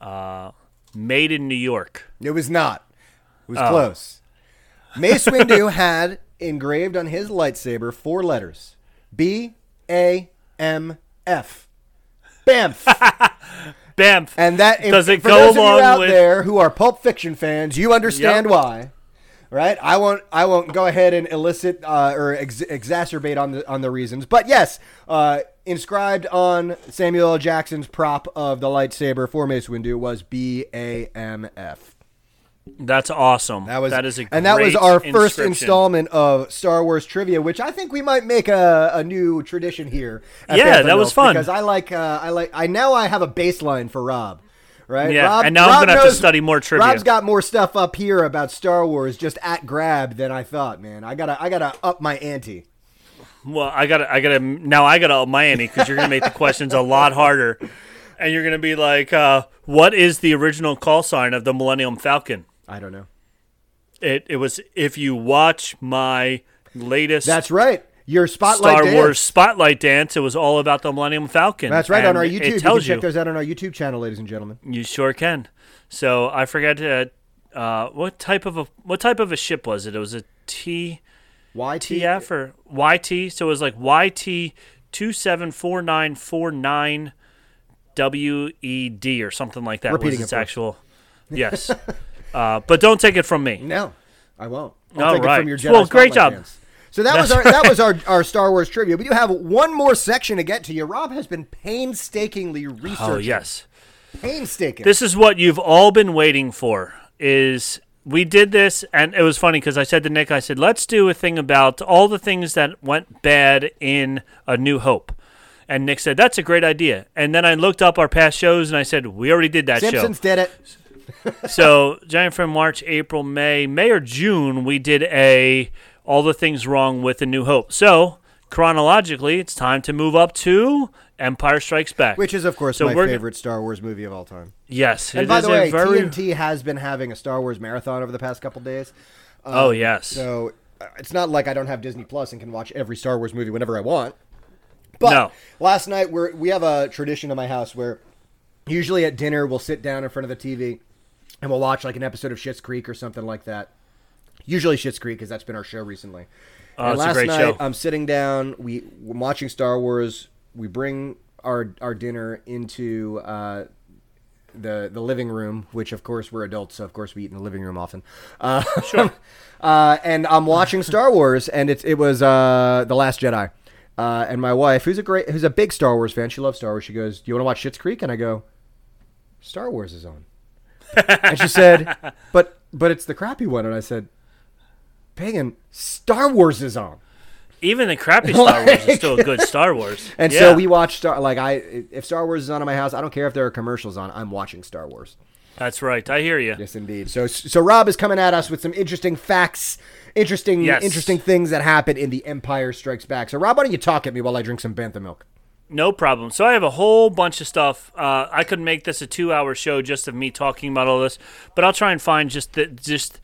Uh, made in New York. It was not. It Oh. was close. Mace Windu had engraved on his lightsaber four letters B A M F. Bamf. Bamf. And that Does it for go those of along you out with- there who are Pulp Fiction fans, you understand Yep. why, right? I won't. I won't go ahead and elicit uh, or ex- exacerbate on the on the reasons, but yes, uh, inscribed on Samuel L. Jackson's prop of the lightsaber for Mace Windu was B A M F. That's awesome. That was that is a and that was our first installment of Star Wars trivia, which I think we might make a, a new tradition here. Yeah, that was fun. because I like uh, I like I now I have a baseline for Rob. Right, Yeah, and now I'm gonna have to study more trivia. Rob's got more stuff up here about Star Wars just at grab than I thought. Man, I gotta I gotta up my ante. Well, I got to I got to now I got to up my ante because you're going to make the questions a lot harder, and you're going to be like, uh, "What is the original call sign of the Millennium Falcon?" I don't know. It it was if you watch my latest That's right. Your spotlight Star dance. Wars Spotlight Dance. It was all about the Millennium Falcon. That's right on our it YouTube. You tells check those out on our YouTube channel, ladies and gentlemen. You sure can. So I forgot to. Uh, what type of a what type of a ship was it? It was a T YT TF or YT. So it was like YT two seven four nine four nine WED or something like that. Repeating was its it actual. Yes, uh, but don't take it from me. No, I won't. I'll All take it from your Well, great job. dance. So that was our that was our, our Star Wars trivia. We do have one more section to get to. You, Rob has been painstakingly oh, researching. Oh yes. painstaking. This is what you've all been waiting for. Is we did this, and it was funny because I said to Nick, I said, "Let's do a thing about all the things that went bad in A New Hope." And Nick said, "That's a great idea." And then I looked up our past shows, and I said, "We already did that Simpsons did it. so Giant from March, April, May, May or June, we did a all the things wrong with A New Hope. So chronologically, it's time to move up to Empire Strikes Back, Which is, of course, So my favorite Star Wars movie of all time. yes, And by the way, very TNT has been having a Star Wars marathon over the past couple days. oh yes. So uh, it's not like I don't have Disney Plus and can watch every Star Wars movie whenever I want. But No. last night we're, we have a tradition in my house where usually at dinner we'll sit down in front of the TV and we'll watch like an episode of Schitt's Creek or something like that. Usually Schitt's Creek because that's been our show recently. Oh, and last night show. I'm sitting down. We we're watching Star Wars. We bring our our dinner into uh, the the living room, which of course we're adults, so of course we eat in the living room often. Uh, Sure. uh, and I'm watching Star Wars, and it's it was uh, the Last Jedi. Uh, and my wife, who's a great, who's a big Star Wars fan, she loves Star Wars. She goes, "Do you want to watch Schitt's Creek?" And I go, "Star Wars is on." and she said, "But but it's the crappy one." And I said, "Pagan, Star Wars is on." Even the crappy Star Wars is still a good Star Wars. And Yeah. so we watch Star. Like I, if Star Wars is on in my house, I don't care if there are commercials on. I'm watching Star Wars. That's right. I hear you. Yes, indeed. So so Rob is coming at us with some interesting facts, interesting Yes. interesting things that happen in The Empire Strikes Back. So Rob, why don't you talk at me while I drink some bantha milk? No problem. So I have a whole bunch of stuff. Uh, I could make this a two-hour show just of me talking about all this, but I'll try and find just the just.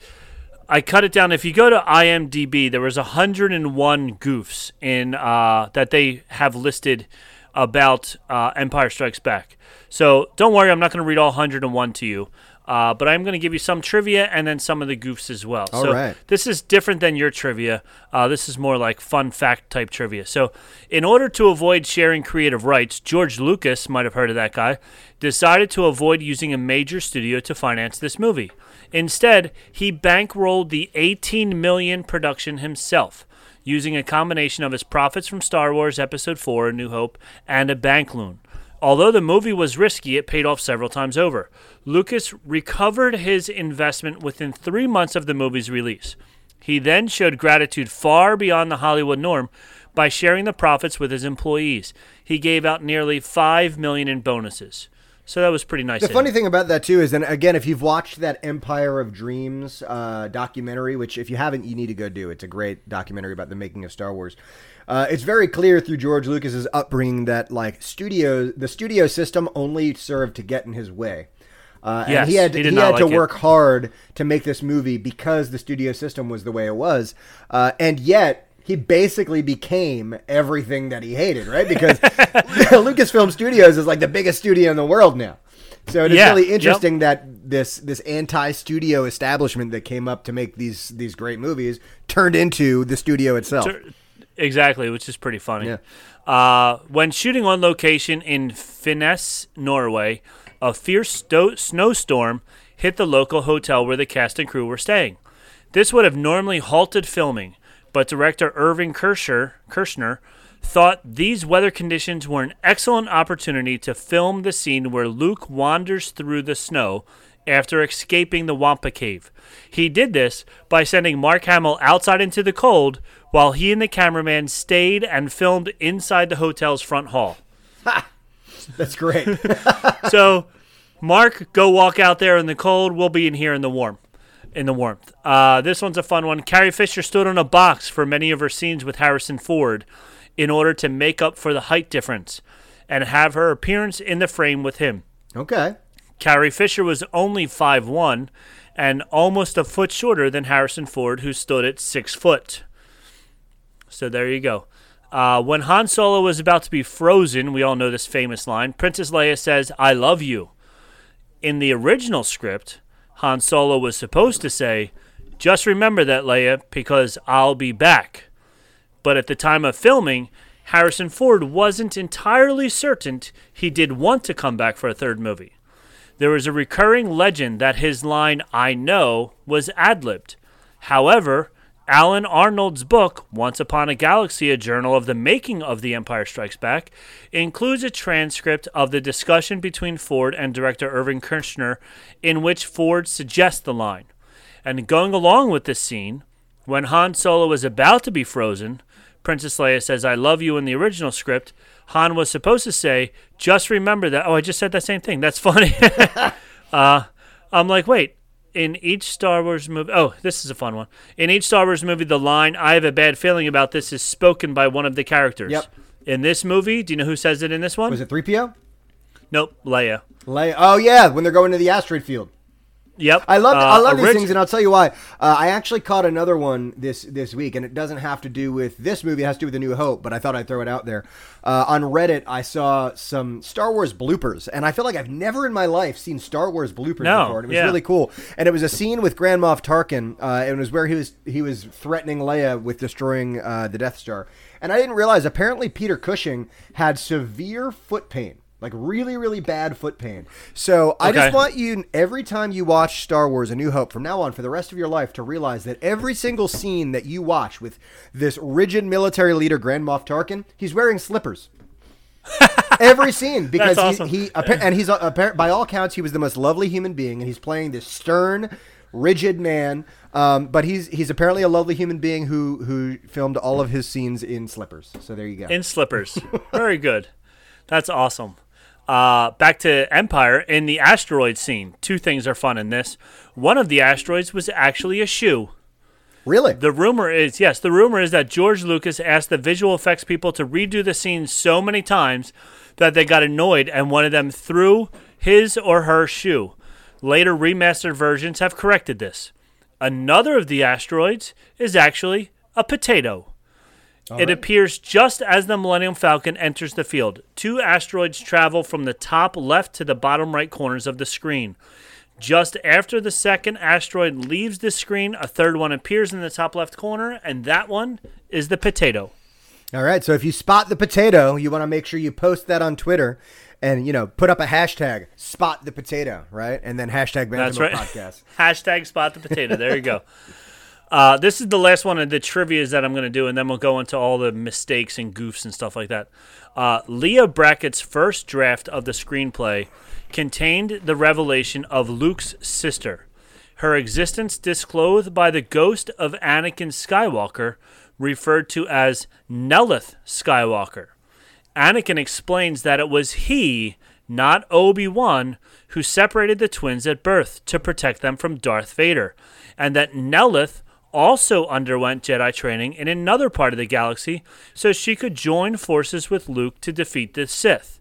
I cut it down. If you go to IMDb, there was 101 goofs in uh, that they have listed about uh, Empire Strikes Back. So don't worry, I'm not going to read all 101 to you, uh, but I'm going to give you some trivia and then some of the goofs as well. All so right. this is different than your trivia. Uh, this is more like fun fact type trivia. So, in order to avoid sharing creative rights, George Lucas might have heard of that guy, decided to avoid using a major studio to finance this movie. Instead, he bankrolled the 18 million production himself, using a combination of his profits from Star Wars Episode 4: A New Hope and a bank loan. Although the movie was risky, it paid off several times over. Lucas recovered his investment within three months of the movie's release. He then showed gratitude far beyond the Hollywood norm by sharing the profits with his employees. He gave out nearly five million in bonuses. So that was pretty nice. The funny him. thing about that too is, and again, if you've watched that Empire of Dreams uh, documentary, which if you haven't, you need to go do. It's a great documentary about the making of Star Wars. Uh, it's very clear through George Lucas's upbringing that like studio, the studio system only served to get in his way. Uh, Yes, and he had he he not had to like it. work hard to make this movie because the studio system was the way it was, uh, and yet he basically became everything that he hated, right? Because Lucasfilm Studios is like the biggest studio in the world now. So it is Yeah, really yep. interesting that this this anti-studio establishment that came up to make these these great movies turned into the studio itself. Exactly, which is pretty funny. Yeah. Uh, when shooting on location in Finse, Norway, a fierce sto- snowstorm hit the local hotel where the cast and crew were staying. This would have normally halted filming, but director Irving Kershner, Kershner thought these weather conditions were an excellent opportunity to film the scene where Luke wanders through the snow after escaping the Wampa Cave. He did this by sending Mark Hamill outside into the cold while he and the cameraman stayed and filmed inside the hotel's front hall. That's great. so, Mark, go walk out there in the cold. We'll be in here in the warm, in the warmth. Uh, this one's a fun one. Carrie Fisher stood on a box for many of her scenes with Harrison Ford, in order to make up for the height difference, and have her appearance in the frame with him. okay. Carrie Fisher was only 5'1 and almost a foot shorter than Harrison Ford, who stood at 6 foot. So there you go. Uh, when Han Solo was about to be frozen, we all know this famous line Princess Leia says, I love you. In the original script, Han Solo was supposed to say, Just remember that, Leia, because I'll be back. But at the time of filming, Harrison Ford wasn't entirely certain he did want to come back for a third movie. There is a recurring legend that his line, I know, was ad libbed. However, Alan Arnold's book, Once Upon a Galaxy, a journal of the making of The Empire Strikes Back, includes a transcript of the discussion between Ford and director Irving Kershner, in which Ford suggests the line. And going along with this scene, when Han Solo is about to be frozen, Princess Leia says, I love you in the original script. Han was supposed to say, just remember that. Oh, I just said that same thing. That's funny. uh, I'm like, wait. In each Star Wars movie, oh, this is a fun one. In each Star Wars movie, the line "I have a bad feeling about this" is spoken by one of the characters. Yep. In this movie, do you know who says it in this one? Was it 3PO? Nope, Leia. Leia. Oh yeah, when they're going to the asteroid field. Yep. I love Uh, I love these orig- things, and I'll tell you why. Uh, I actually caught another one this this week, and it doesn't have to do with this movie. It has to do with the New Hope, but I thought I'd throw it out there. Uh, on Reddit, I saw some Star Wars bloopers, and I feel like I've never in my life seen Star Wars bloopers No, before. And it was yeah. really cool, and it was a scene with Grand Moff Tarkin, uh, and it was where he was he was threatening Leia with destroying uh, the Death Star, and I didn't realize apparently Peter Cushing had severe foot pain. Like really, really bad foot pain. So I just want you every time you watch Star Wars: A New Hope from now on for the rest of your life to realize that every single scene that you watch with this rigid military leader, Grand Moff Tarkin, he's wearing slippers. every scene because awesome. he, he and he's uh, by all accounts he was the most lovely human being, and he's playing this stern, rigid man. Um, but he's he's apparently a lovely human being who who filmed all of his scenes in slippers. So there you go. in slippers. Very good. That's awesome. Uh, back to Empire in the asteroid scene. Two things are fun in this. One of the asteroids was actually a shoe. really? The rumor is yes, the rumor is that George Lucas asked the visual effects people to redo the scene so many times that they got annoyed and one of them threw his or her shoe. Later remastered versions have corrected this. Another of the asteroids is actually a potato. It appears just as the Millennium Falcon enters the field. Two asteroids travel from the top left to the bottom right corners of the screen. Just after the second asteroid leaves the screen, a third one appears in the top left corner, and that one is the potato. All right. So if you spot the potato, you want to make sure you post that on Twitter, and you know put up a hashtag spot the potato, right? And then hashtag That's right. podcast. Hashtag spot the potato. There you go. Uh, this is the last one of the trivia's that I'm going to do, and then we'll go into all the mistakes and goofs and stuff like that. Uh, Leigh Brackett's first draft of the screenplay contained the revelation of Luke's sister, her existence disclosed by the ghost of Anakin Skywalker, referred to as Nellith Skywalker. Anakin explains that it was he, not Obi Wan, who separated the twins at birth to protect them from Darth Vader, and that Nellith also underwent Jedi training in another part of the galaxy so she could join forces with Luke to defeat the Sith.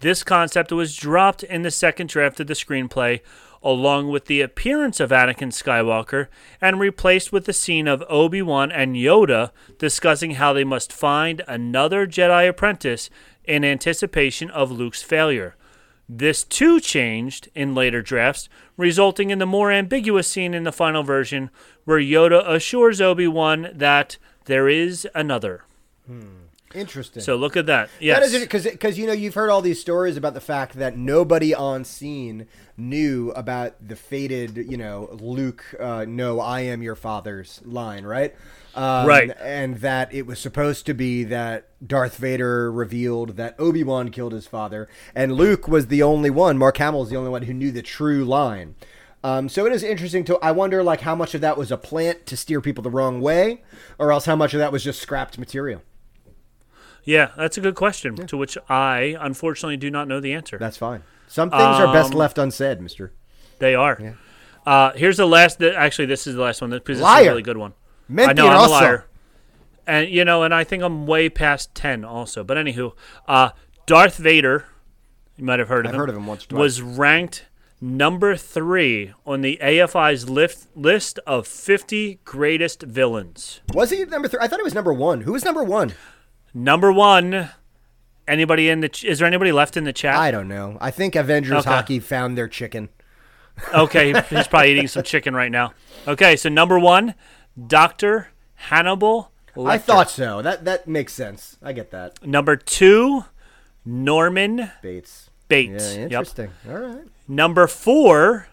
This concept was dropped in the second draft of the screenplay, along with the appearance of Anakin Skywalker, and replaced with the scene of Obi Wan and Yoda discussing how they must find another Jedi apprentice in anticipation of Luke's failure. This too changed in later drafts, resulting in the more ambiguous scene in the final version where Yoda assures Obi Wan that there is another. Hmm. Interesting. So look at that. Yes. That is because because you know you've heard all these stories about the fact that nobody on scene knew about the fated you know Luke uh, no I am your father's line right um, Right. and that it was supposed to be that Darth Vader revealed that Obi Wan killed his father and Luke was the only one Mark Hamill is the only one who knew the true line. Um, so it is interesting to. I wonder, like, how much of that was a plant to steer people the wrong way, or else how much of that was just scrapped material. Yeah, that's a good question to which I unfortunately do not know the answer. That's fine. Some things are best Um, left unsaid, Mister. They are. Uh, here's the last. Actually, this is the last one because this is a really good one. Mentira I know I'm a liar, and you know, and I think I'm way past ten also. But anywho, uh, Darth Vader, you might have heard of I've him. heard of him once. Was ranked number three on the AFI's lift, list of 50 greatest villains. Was he number three? I thought it was number one. Who was number one? Number one. Anybody in the? Ch- is there anybody left in the chat? I don't know. I think Avengers Okay. Hockey found their chicken. Okay, he's probably eating some chicken right now. Okay, so number one, Doctor Hannibal. Lecter. I thought so. That that makes sense. I get that. Number two, Norman Bates. Bates. Yeah, Yep. interesting. All right. Number four,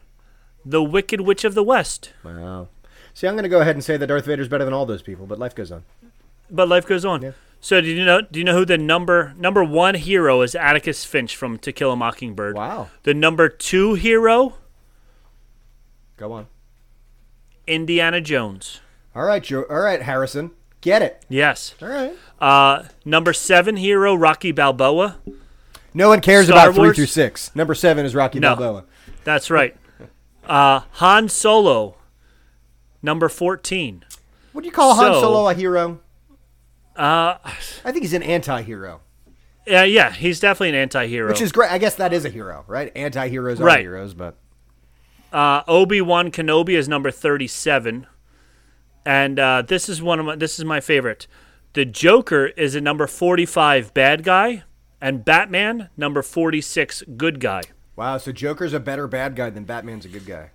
the Wicked Witch of the West. Wow. See, I'm going to go ahead and say that Darth Vader's better than all those people, but life goes on. But life goes on. So do you know? Do you know who the number number one hero is? Atticus Finch from To Kill a Mockingbird. Wow. The number two hero, Go on. Indiana Jones. All right, Joe. All right, Harrison. Get it. Yes. All right. Uh, number seven hero, Rocky Balboa. No one cares Star about three through six. Number seven is Rocky No. Balboa. That's right. Uh, Han Solo, number 14. Would you call Han Solo a hero? Uh, I think he's an anti-hero, yeah, yeah, he's definitely an anti-hero. which is great. I guess that is a hero, right? Anti-heroes are Right. heroes, but uh, Obi-Wan Kenobi is number 37. And uh, this is one of my this is my favorite. The Joker is a number 45 bad guy and Batman number 46 good guy. wow. So Joker's a better bad guy than Batman's a good guy.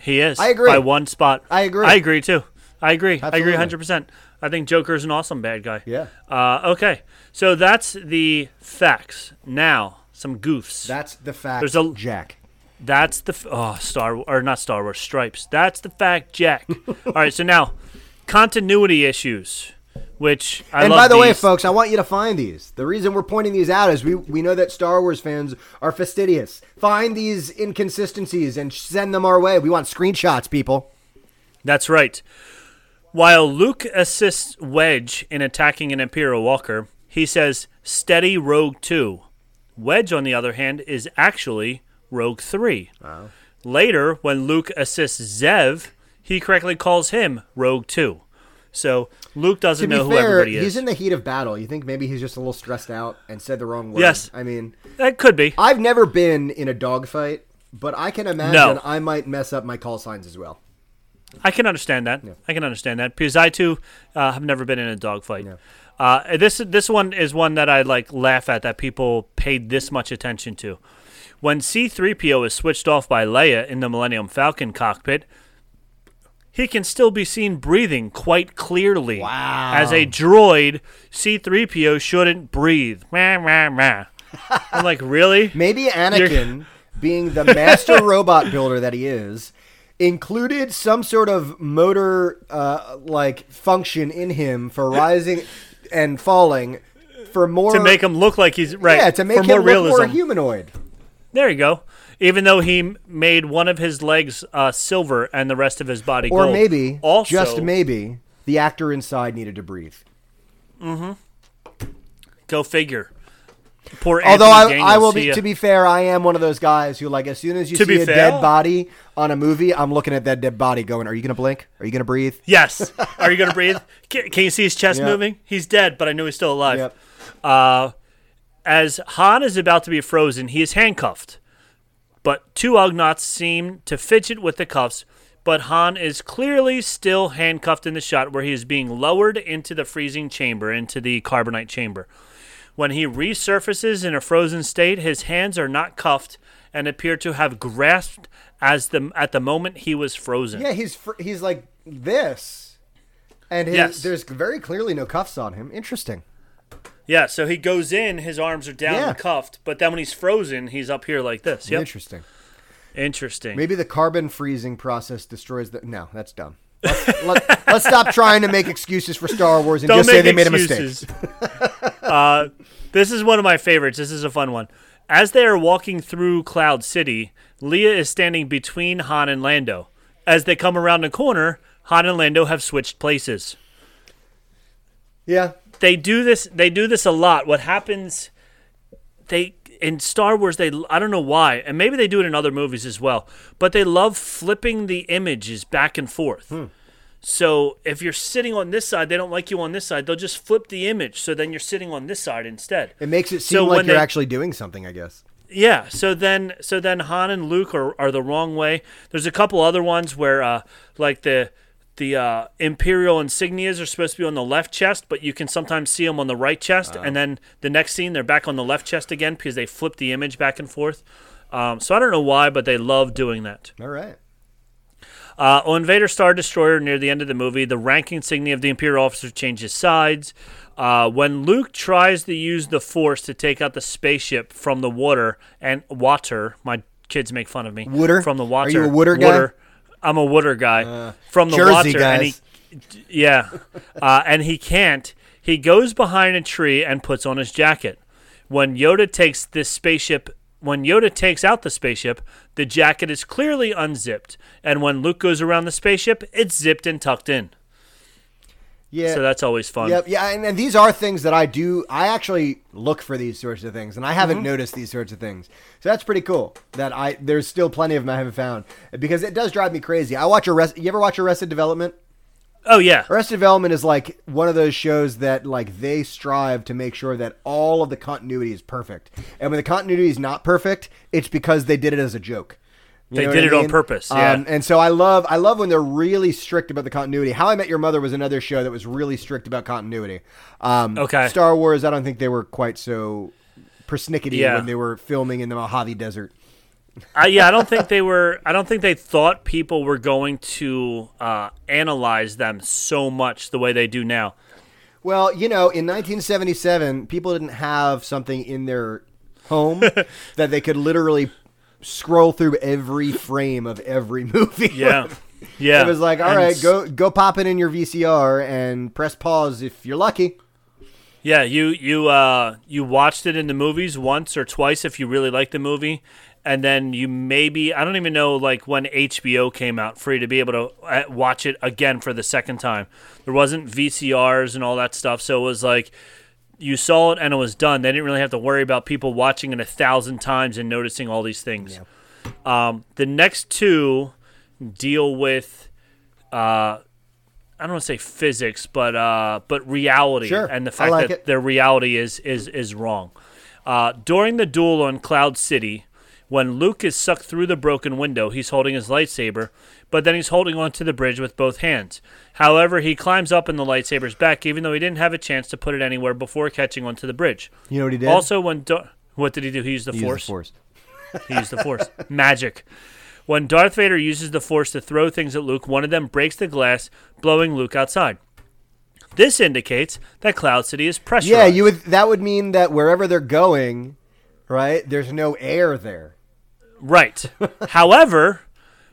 He is. I agree. By one spot. I agree. I agree too. I agree. I agree 100%. I think Joker's an awesome bad guy. Yeah. Uh, okay. So that's the facts. Now, some goofs. That's the fact. There's a- Jack. That's the f- oh Star or not Star Wars Stripes. That's the fact, Jack. All right, so now continuity issues, which I and by the way, folks, I want you to find these. The reason we're pointing these out is we, we know that Star Wars fans are fastidious. Find these inconsistencies and send them our way. We want screenshots, people. That's right. While Luke assists Wedge in attacking an Imperial Walker, he says, "Steady, Rogue Two. Wedge, on the other hand, is actually Rogue Three. Later, when Luke assists Zev, he correctly calls him Rogue Two. So Luke doesn't know be who everybody is. he's in the heat of battle. You think maybe he's just a little stressed out and said the wrong word? Yes. I mean, that could be. I've never been in a dogfight, but I can imagine No. I might mess up my call signs as well. I can understand that. I can understand that because I too uh, have never been in a dogfight. Uh, this this one is one that I like laugh at that people paid this much attention to. When C-3PO is switched off by Leia in the Millennium Falcon cockpit, he can still be seen breathing quite clearly. Wow. As a droid, C-3PO shouldn't breathe. I'm like, really? Maybe Anakin, being the master robot builder that he is, included some sort of motor uh, like function in him for rising and falling for more to make him look like he's right. yeah to make for him more look realism. more humanoid. There you go. Even though he made one of his legs uh, silver and the rest of his body Or gold. maybe, also, just maybe, the actor inside needed to breathe. Mm-hmm. Go figure. Poor Although I, I will be, to be fair, I am one of those guys who, like, as soon as you To see be a fair? dead body on a movie, I'm looking at that dead body, going, "Are you gonna blink? Are you gonna breathe?" Yes. Are you gonna breathe? Can, can you see his chest moving? He's dead, but I knew he's still alive. Yep. Uh, as Han is about to be frozen, he is handcuffed. But two Ugnaughts seem to fidget with the cuffs, but Han is clearly still handcuffed in the shot where he is being lowered into the freezing chamber, into the carbonite chamber. When he resurfaces in a frozen state, his hands are not cuffed and appear to have grasped as the at the moment he was frozen. Yeah, he's fr- he's like this, and his, Yes. there's very clearly no cuffs on him. Interesting. Yeah, so he goes in, his arms are down Yeah. and cuffed, but then when he's frozen, he's up here like this. Yep. Interesting. Interesting. Maybe the carbon freezing process destroys the. No, that's dumb. Let's, let, let's stop trying to make excuses for Star Wars and Don't just say they made a mistake. uh, this is one of my favorites. This is a fun one. As they are walking through Cloud City, Leia is standing between Han and Lando. As they come around the corner, Han and Lando have switched places. Yeah, They do this. They do this a lot. What happens? They in Star Wars. They I don't know why, and maybe they do it in other movies as well. But they love flipping the images back and forth. Hmm. So if you're sitting on this side, they don't like you on this side. They'll just flip the image, so then you're sitting on this side instead. it makes it seem So like you're they- actually doing something. I guess. Yeah, so then so then Han and Luke are, are the wrong way. There's a couple other ones where uh like the the uh, imperial insignias are supposed to be on the left chest, but you can sometimes see them on the right chest, and then the next scene they're back on the left chest again because they flip the image back and forth. Um, so I don't know why, but they love doing that. All right. Uh, on Vader Star Destroyer near the end of the movie, the rank insignia of the Imperial officer changes sides. Uh, when Luke tries to use the Force to take out the spaceship from the water and water, my kids make fun of me. Water? from the water. Are water. you a water guy? I'm a water guy from the Jersey water, and he, yeah, uh, and he can't. He goes behind a tree and puts on his jacket. When Yoda takes this spaceship, when Yoda takes out the spaceship, the jacket is clearly unzipped, and when Luke goes around the spaceship, it's zipped and tucked in. Yeah. So that's always fun. Yep, yeah, and, and these are things that I do. I actually look for these sorts of things, and I haven't Mm-hmm. noticed these sorts of things. So that's pretty cool. That I there's still plenty of them I haven't found because it does drive me crazy. I watch Arrest. You ever watch Arrested Development? Oh yeah, Arrested Development is like one of those shows that like they strive to make sure that all of the continuity is perfect, and when the continuity is not perfect, it's because they did it as a joke. You They did it on purpose, yeah. Um, and so I love I love when they're really strict about the continuity. How I Met Your Mother was another show that was really strict about continuity. Um, Okay. Star Wars, I don't think they were quite so persnickety Yeah. when they were filming in the Mojave Desert. I, yeah. I don't think they were. I don't think they thought people were going to uh, analyze them so much the way they do now. Well, you know, in 1977, people didn't have something in their home that they could literally scroll through every frame of every movie. Yeah, yeah. it was like, all And right, go go pop it in your VCR and press pause if you're lucky. Yeah, you you uh you watched it in the movies once or twice if you really liked the movie, and then you maybe I don't even know like when HBO came out for you to be able to uh, watch it again for the second time. There wasn't VCRs and all that stuff, so it was like you saw it and it was done. They didn't really have to worry about people watching it a thousand times and noticing all these things. Um, the next two deal with uh, I don't want to say physics, but uh, but reality Sure, and the fact like that it. their reality is is is wrong. Uh, during the duel on Cloud City, when Luke is sucked through the broken window, he's holding his lightsaber, but then he's holding onto the bridge with both hands. However, he climbs up in the lightsaber's back, even though he didn't have a chance to put it anywhere before catching onto the bridge. You know what he did? Also, when what did he do? He used the He used force. the force. He used the Force. Magic. When Darth Vader uses the Force to throw things at Luke, one of them breaks the glass, blowing Luke outside. This indicates that Cloud City is pressurized. Yeah, you would. That would mean that wherever they're going, right, there's no air there. Right. However,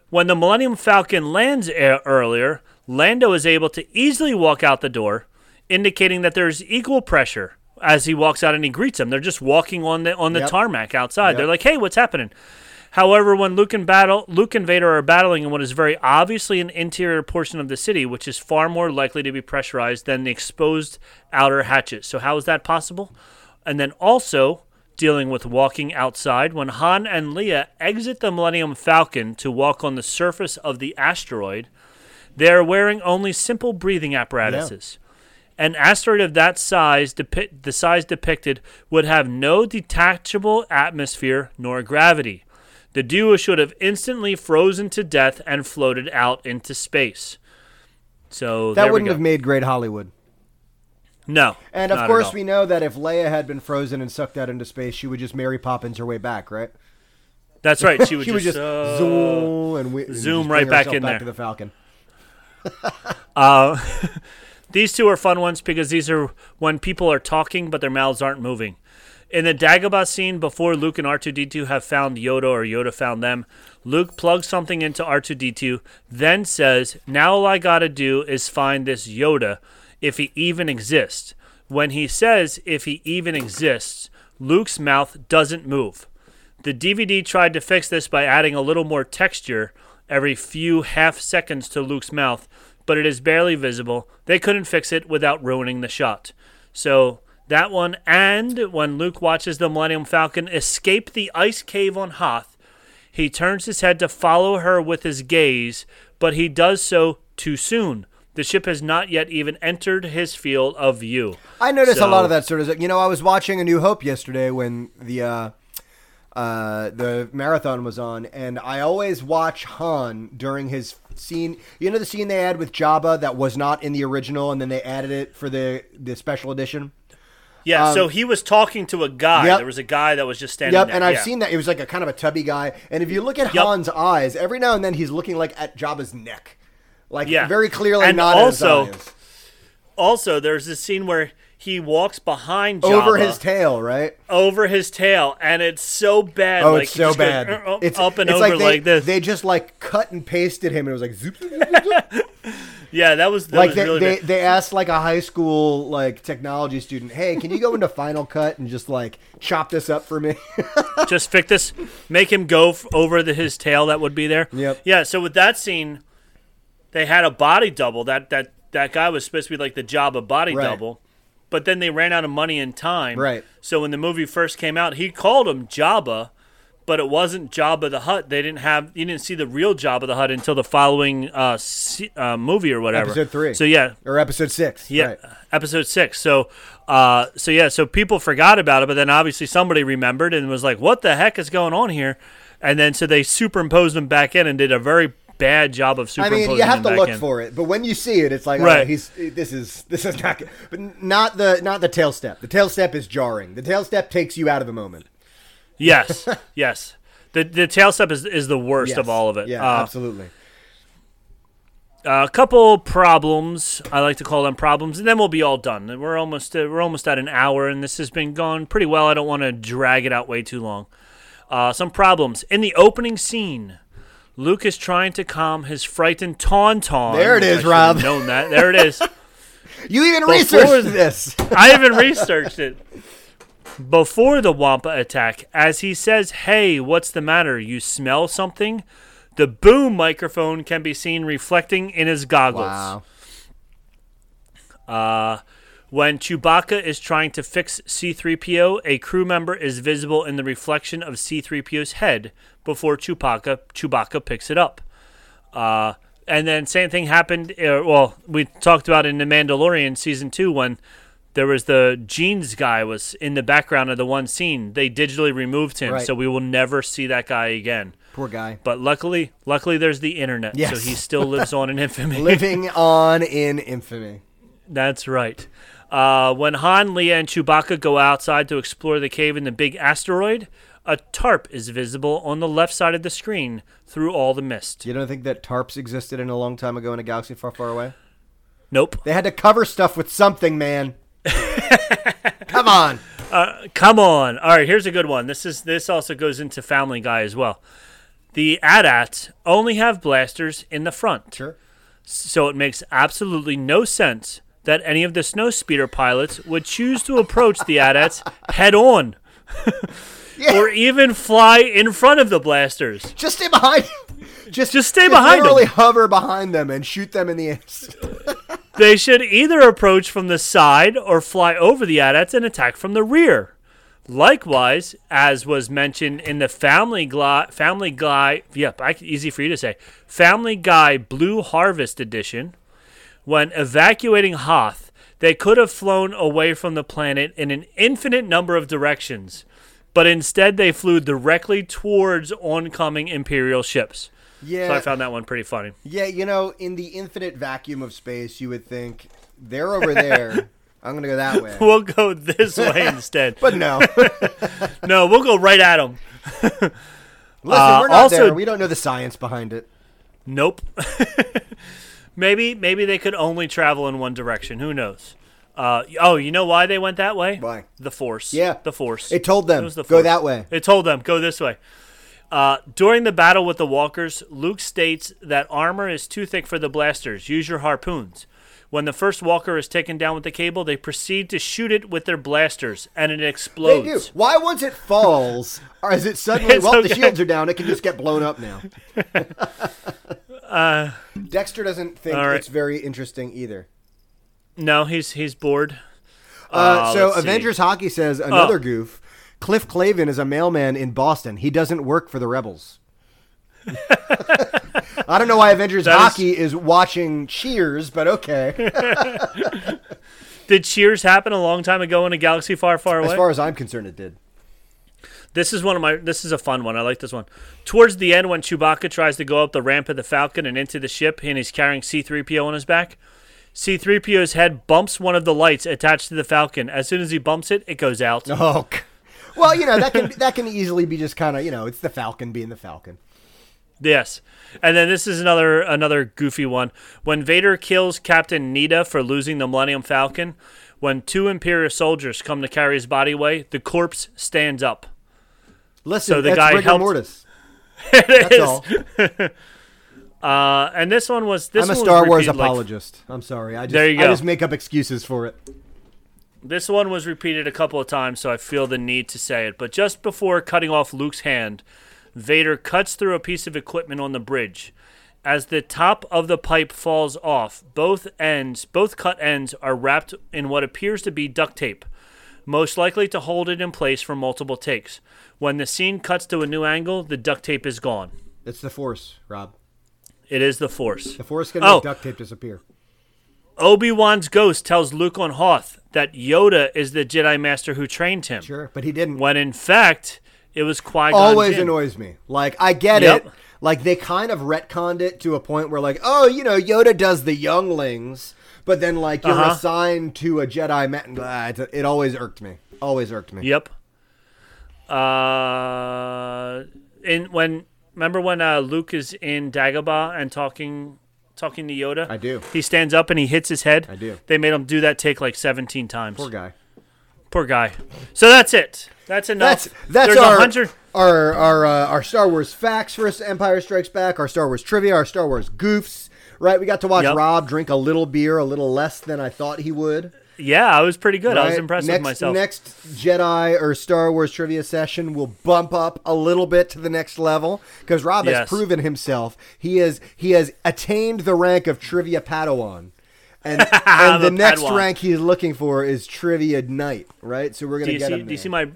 When the Millennium Falcon lands e- earlier, Lando is able to easily walk out the door, indicating that there's equal pressure as he walks out and he greets them. They're just walking on the on the Yep. tarmac outside. Yep. They're like, "Hey, what's happening?" However, when Luke and battle, Luke and Vader are battling in what is very obviously an interior portion of the city, which is far more likely to be pressurized than the exposed outer hatches. So, how is that possible? And then also dealing with walking outside when Han and Leia exit the Millennium Falcon to walk on the surface of the asteroid, they are wearing only simple breathing apparatuses. An asteroid of that size, depi- the size depicted, would have no detachable atmosphere nor gravity. The duo should have instantly frozen to death and floated out into space. So That wouldn't have made great Hollywood. No. And of course, we know that if Leia had been frozen and sucked out into space, she would just Mary Poppins her way back, right? That's right. She would she just, would just uh, zoom and, we, and zoom right back in back there. to the Falcon. These two are fun ones because these are when people are talking but their mouths aren't moving. In the Dagobah scene, before Luke and R2D2 have found Yoda or Yoda found them, Luke plugs something into R2D2, then says, Now all I gotta do is find this Yoda, if he even exists. When he says, if he even exists, Luke's mouth doesn't move. The DVD tried to fix this by adding a little more texture every few half seconds to Luke's mouth, but it is barely visible. They couldn't fix it without ruining the shot. So that one, and when Luke watches the Millennium Falcon escape the ice cave on Hoth, he turns his head to follow her with his gaze, but he does so too soon. The ship has not yet even entered his field of view. I noticed a lot of that sort of. You know, I was watching A New Hope yesterday when the uh, uh, the marathon was on, and I always watch Han during his scene. You know the scene they had with Jabba that was not in the original, and then they added it for the the special edition. Yeah, so he was talking to a guy. Um, Yep. There was a guy that was just standing Yep, there. and I've yeah. seen that. It was like a kind of a tubby guy, and if you look at Yep. Han's eyes, every now and then he's looking like at Jabba's neck, like Yeah. very clearly And not also-. Also, there's this scene where he walks behind Jabba, over his tail, right? over his tail, and it's so bad. Oh, like, it's so just goes, bad. "Uh, uh," it's up and it's over like, they, like this. They just like cut and pasted him. and It was like zoop, zoop, zoop, zoop. yeah, that was that like was they, really they, they asked like a high school like technology student, hey, can you go into Final Cut and just like chop this up for me? just fix this, make him go f- over the, his tail that would be there. Yep. Yeah. So with that scene, they had a body double. That that that guy was supposed to be like the Jabba body Right. double, but then they ran out of money and time. Right. So when the movie first came out, he called him Jabba. But it wasn't Jabba the Hutt. They didn't have. You didn't see the real Jabba the Hutt until the following uh, uh, movie or whatever. Episode three. So yeah, or episode six? yeah, right. episode six. So, uh, so yeah, so people forgot about it, but then obviously somebody remembered and was like, "What the heck is going on here?" And then so they superimposed them back in and did a very bad job of superimposing. I mean, you have to look in. for it, but when you see it, it's like, Right. oh, he's this is this is not good. But not the not the tail step. The tail step is jarring. The tail step takes you out of the moment. Yes, yes. The the tail step is is the worst Yes. of all of it. Yeah, Uh, absolutely. a couple problems. I like to call them problems, and then we'll be all done. We're almost uh, we're almost at an hour, and this has been going pretty well. I don't want to drag it out way too long. Uh, some problems in the opening scene. Luke is trying to calm his frightened tauntaun. There it is, Rob. Known that. There it is. You even Before researched the- this. I even researched it. Before the Wampa attack, as he says, Hey, what's the matter? You smell something? The boom microphone can be seen reflecting in his goggles. Uh, when Chewbacca is trying to fix C3PO, a crew member is visible in the reflection of C3PO's head before Chewbacca Chewbacca picks it up. Uh, and then same thing happened. Uh, well, we talked about in the Mandalorian season two when there was the jeans guy was in the background of the one scene. They digitally removed him, Right. so we will never see that guy again. Poor guy. But luckily, luckily there's the internet, so he still lives on in infamy. Living on in infamy. That's right. Uh, when Han, Leia, and Chewbacca go outside to explore the cave in the big asteroid, a tarp is visible on the left side of the screen through all the mist. You don't think that tarps existed in a long time ago in a galaxy far, far away? Nope. They had to cover stuff with something, man. Come on. Uh, come on. All right, here's a good one. This is this also goes into Family Guy as well. The AT-ATs only have blasters in the front. Sure. So it makes absolutely no sense that any of the snowspeeder pilots would choose to approach the AT-ATs head on. or even fly in front of the blasters. Just stay behind. Just Just stay behind 'em. Literally hover behind them and shoot them in the ass. They should either approach from the side or fly over the AT-ATs and attack from the rear. Likewise, as was mentioned in the Family Guy, Family Guy, yep, I, easy for you to say, Family Guy Blue Harvest Edition, when evacuating Hoth, they could have flown away from the planet in an infinite number of directions, but instead they flew directly towards oncoming Imperial ships. Yeah. So I found that one pretty funny. Yeah, you know, in the infinite vacuum of space, you would think they're over there. I'm gonna go that way. We'll go this way instead. But no. No, we'll go right at them. Listen, Uh, we're not also- there. We don't know the science behind it. Nope. maybe maybe they could only travel in one direction. Who knows? Uh, oh, you know why they went that way? Why? The Force. Yeah. the Force. It told them, was the "Go that way." It told them go this way. Uh, during the battle with the Walkers, Luke states that armor is too thick for the blasters. Use your harpoons. When the first Walker is taken down with the cable, they proceed to shoot it with their blasters, and it They explodes. do. Why once it falls, or is it suddenly? It's well, the shields are down. It can just get blown up now. Dexter doesn't think Uh, right. it's very interesting either. No, he's he's bored. Uh, so see. Avengers Hockey says another Oh. goof. Cliff Clavin is a mailman in Boston. He doesn't work for the Rebels. I don't know why Avengers That is- Hockey is watching Cheers, but okay. Did Cheers happen a long time ago in a galaxy far, far away? As far as I'm concerned, it did. This is one of my. This is a fun one. I like this one. Towards the end, when Chewbacca tries to go up the ramp of the Falcon and into the ship, and he's carrying C-3PO on his back, C-3PO's head bumps one of the lights attached to the Falcon. As soon as he bumps it, it goes out. Oh, well, you know that can that can easily be just kind of you know it's the Falcon being the Falcon. Yes, and then this is another another goofy one. When Vader kills Captain Needa for losing the Millennium Falcon, when two Imperial soldiers come to carry his body away, the corpse stands up. Listen, So the that's guy rigor helped- mortis. It That's is. Uh, and this one was this I'm a Star Wars repeated, like, apologist. I'm sorry. I just There you go. I just make up excuses for it. This one was repeated a couple of times, so I feel the need to say it. But just before cutting off Luke's hand, Vader cuts through a piece of equipment on the bridge. As the top of the pipe falls off, both ends, both cut ends, are wrapped in what appears to be duct tape, most likely to hold it in place for multiple takes. When the scene cuts to a new angle, the duct tape is gone. It's the Force, Rob. It is the Force. The Force can Oh. make duct tape disappear. Obi Wan's ghost tells Luke on Hoth that Yoda is the Jedi Master who trained him. Sure, but he didn't. when in fact it was Qui Gon. Always Jinn. annoys me. Like I get Yep. it. Like they kind of retconned it to a point where like, oh, you know, Yoda does the younglings, but then like you're Uh-huh. assigned to a Jedi. Ma- it, it always irked me. Always irked me. Yep. Uh, in when remember when uh, Luke is in Dagobah and talking talking to Yoda? I do. He stands up and he hits his head. I do. They made him do that take like seventeen times. Poor guy. Poor guy. So that's it. That's enough. That's that's There's our hundred. our our uh, our Star Wars facts for Empire Strikes Back. Our Star Wars trivia. Our Star Wars goofs. Right, we got to watch Yep. Rob drink a little beer, a little less than I thought he would. Yeah, I was pretty good. I was impressed next, with myself. Next Jedi or Star Wars trivia session will bump up a little bit to the next level because Rob has proven himself. He has he has attained the rank of trivia Padawan. And, and the next Padawan. rank he's looking for is trivia knight, right? So we're gonna you get see? him. Do you see my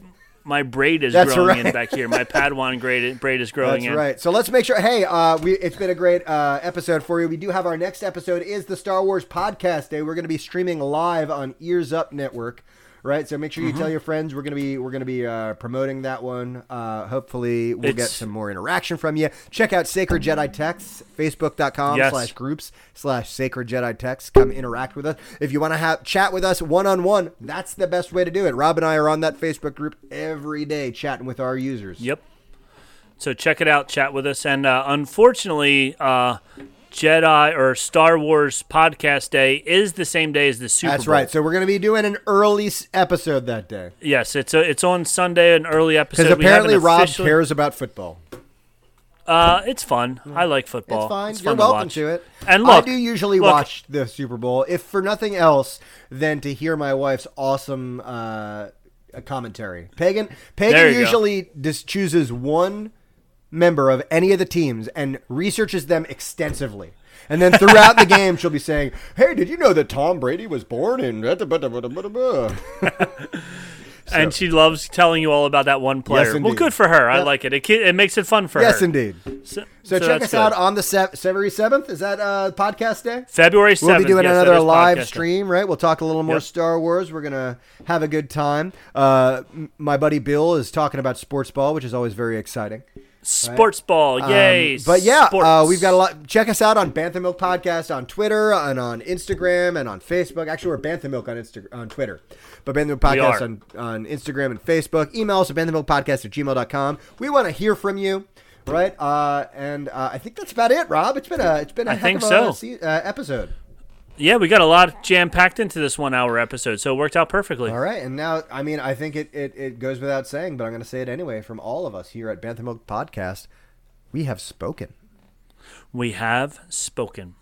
my braid is That's growing in back here? My Padawan braid braid is growing That's in. right. So let's make sure. Hey, uh, we it's been a great uh, episode for you. We do have our next episode is the Star Wars podcast day. We're going to be streaming live on Ears Up Network. Right, so make sure you Mm-hmm. tell your friends. We're gonna be we're gonna be uh, promoting that one. Uh, hopefully, we'll get some more interaction from you. Check out Sacred Jedi Texts, Facebook.com Yes. slash groups slash Sacred Jedi Texts. Come interact with us. If you want to have chat with us one on one, that's the best way to do it. Rob and I are on that Facebook group every day, chatting with our users. Yep. So check it out, chat with us, and uh, unfortunately, uh, Jedi or Star Wars podcast day is the same day as the Super Bowl. That's Bowl. right. So we're going to be doing an early episode that day Yes, it's a, it's on Sunday, an early episode. because apparently Rob officially- cares about football. Uh, it's fun. I like football. It's fine. It's You're fun welcome watch. to, it. And I look, do usually look, watch the Super Bowl, if for nothing else than to hear my wife's awesome uh, commentary. Pagan, Pagan you go. usually just chooses one member of any of the teams and researches them extensively. And then throughout the game, she'll be saying, "Hey, did you know that Tom Brady was born in?" And she loves telling you all about that one player. well, good for her. I like it. It, it makes it fun for yes, her. Yes, indeed. So, So, check that's us out on the se- February seventh. Is that uh, podcast day? February 7th. We'll be doing yes, another live podcasting. stream, right? We'll talk a little more Yep. Star Wars. We're gonna have a good time. Uh, m- my buddy Bill is talking about sports ball, which is always very exciting. Sports ball. Yay. Um, but yeah, uh, we've got a lot. Check us out on Bantha Milk Podcast on Twitter and on Instagram and on Facebook. Actually, we're Bantha Milk on Insta- on Twitter, but Bantha Milk Podcast on, on Instagram and Facebook. Email us at banthamilkpodcast at gmail.com. We want to hear from you. Right, uh, and uh, I think that's about it, Rob. It's been a it's been a I heck of a so. se- uh, episode. Yeah, we got a lot jam packed into this one hour episode, so it worked out perfectly. All right, and now I mean I think it, it, it goes without saying, but I'm going to say it anyway. From all of us here at Bantha Milk Podcast, we have spoken. We have spoken.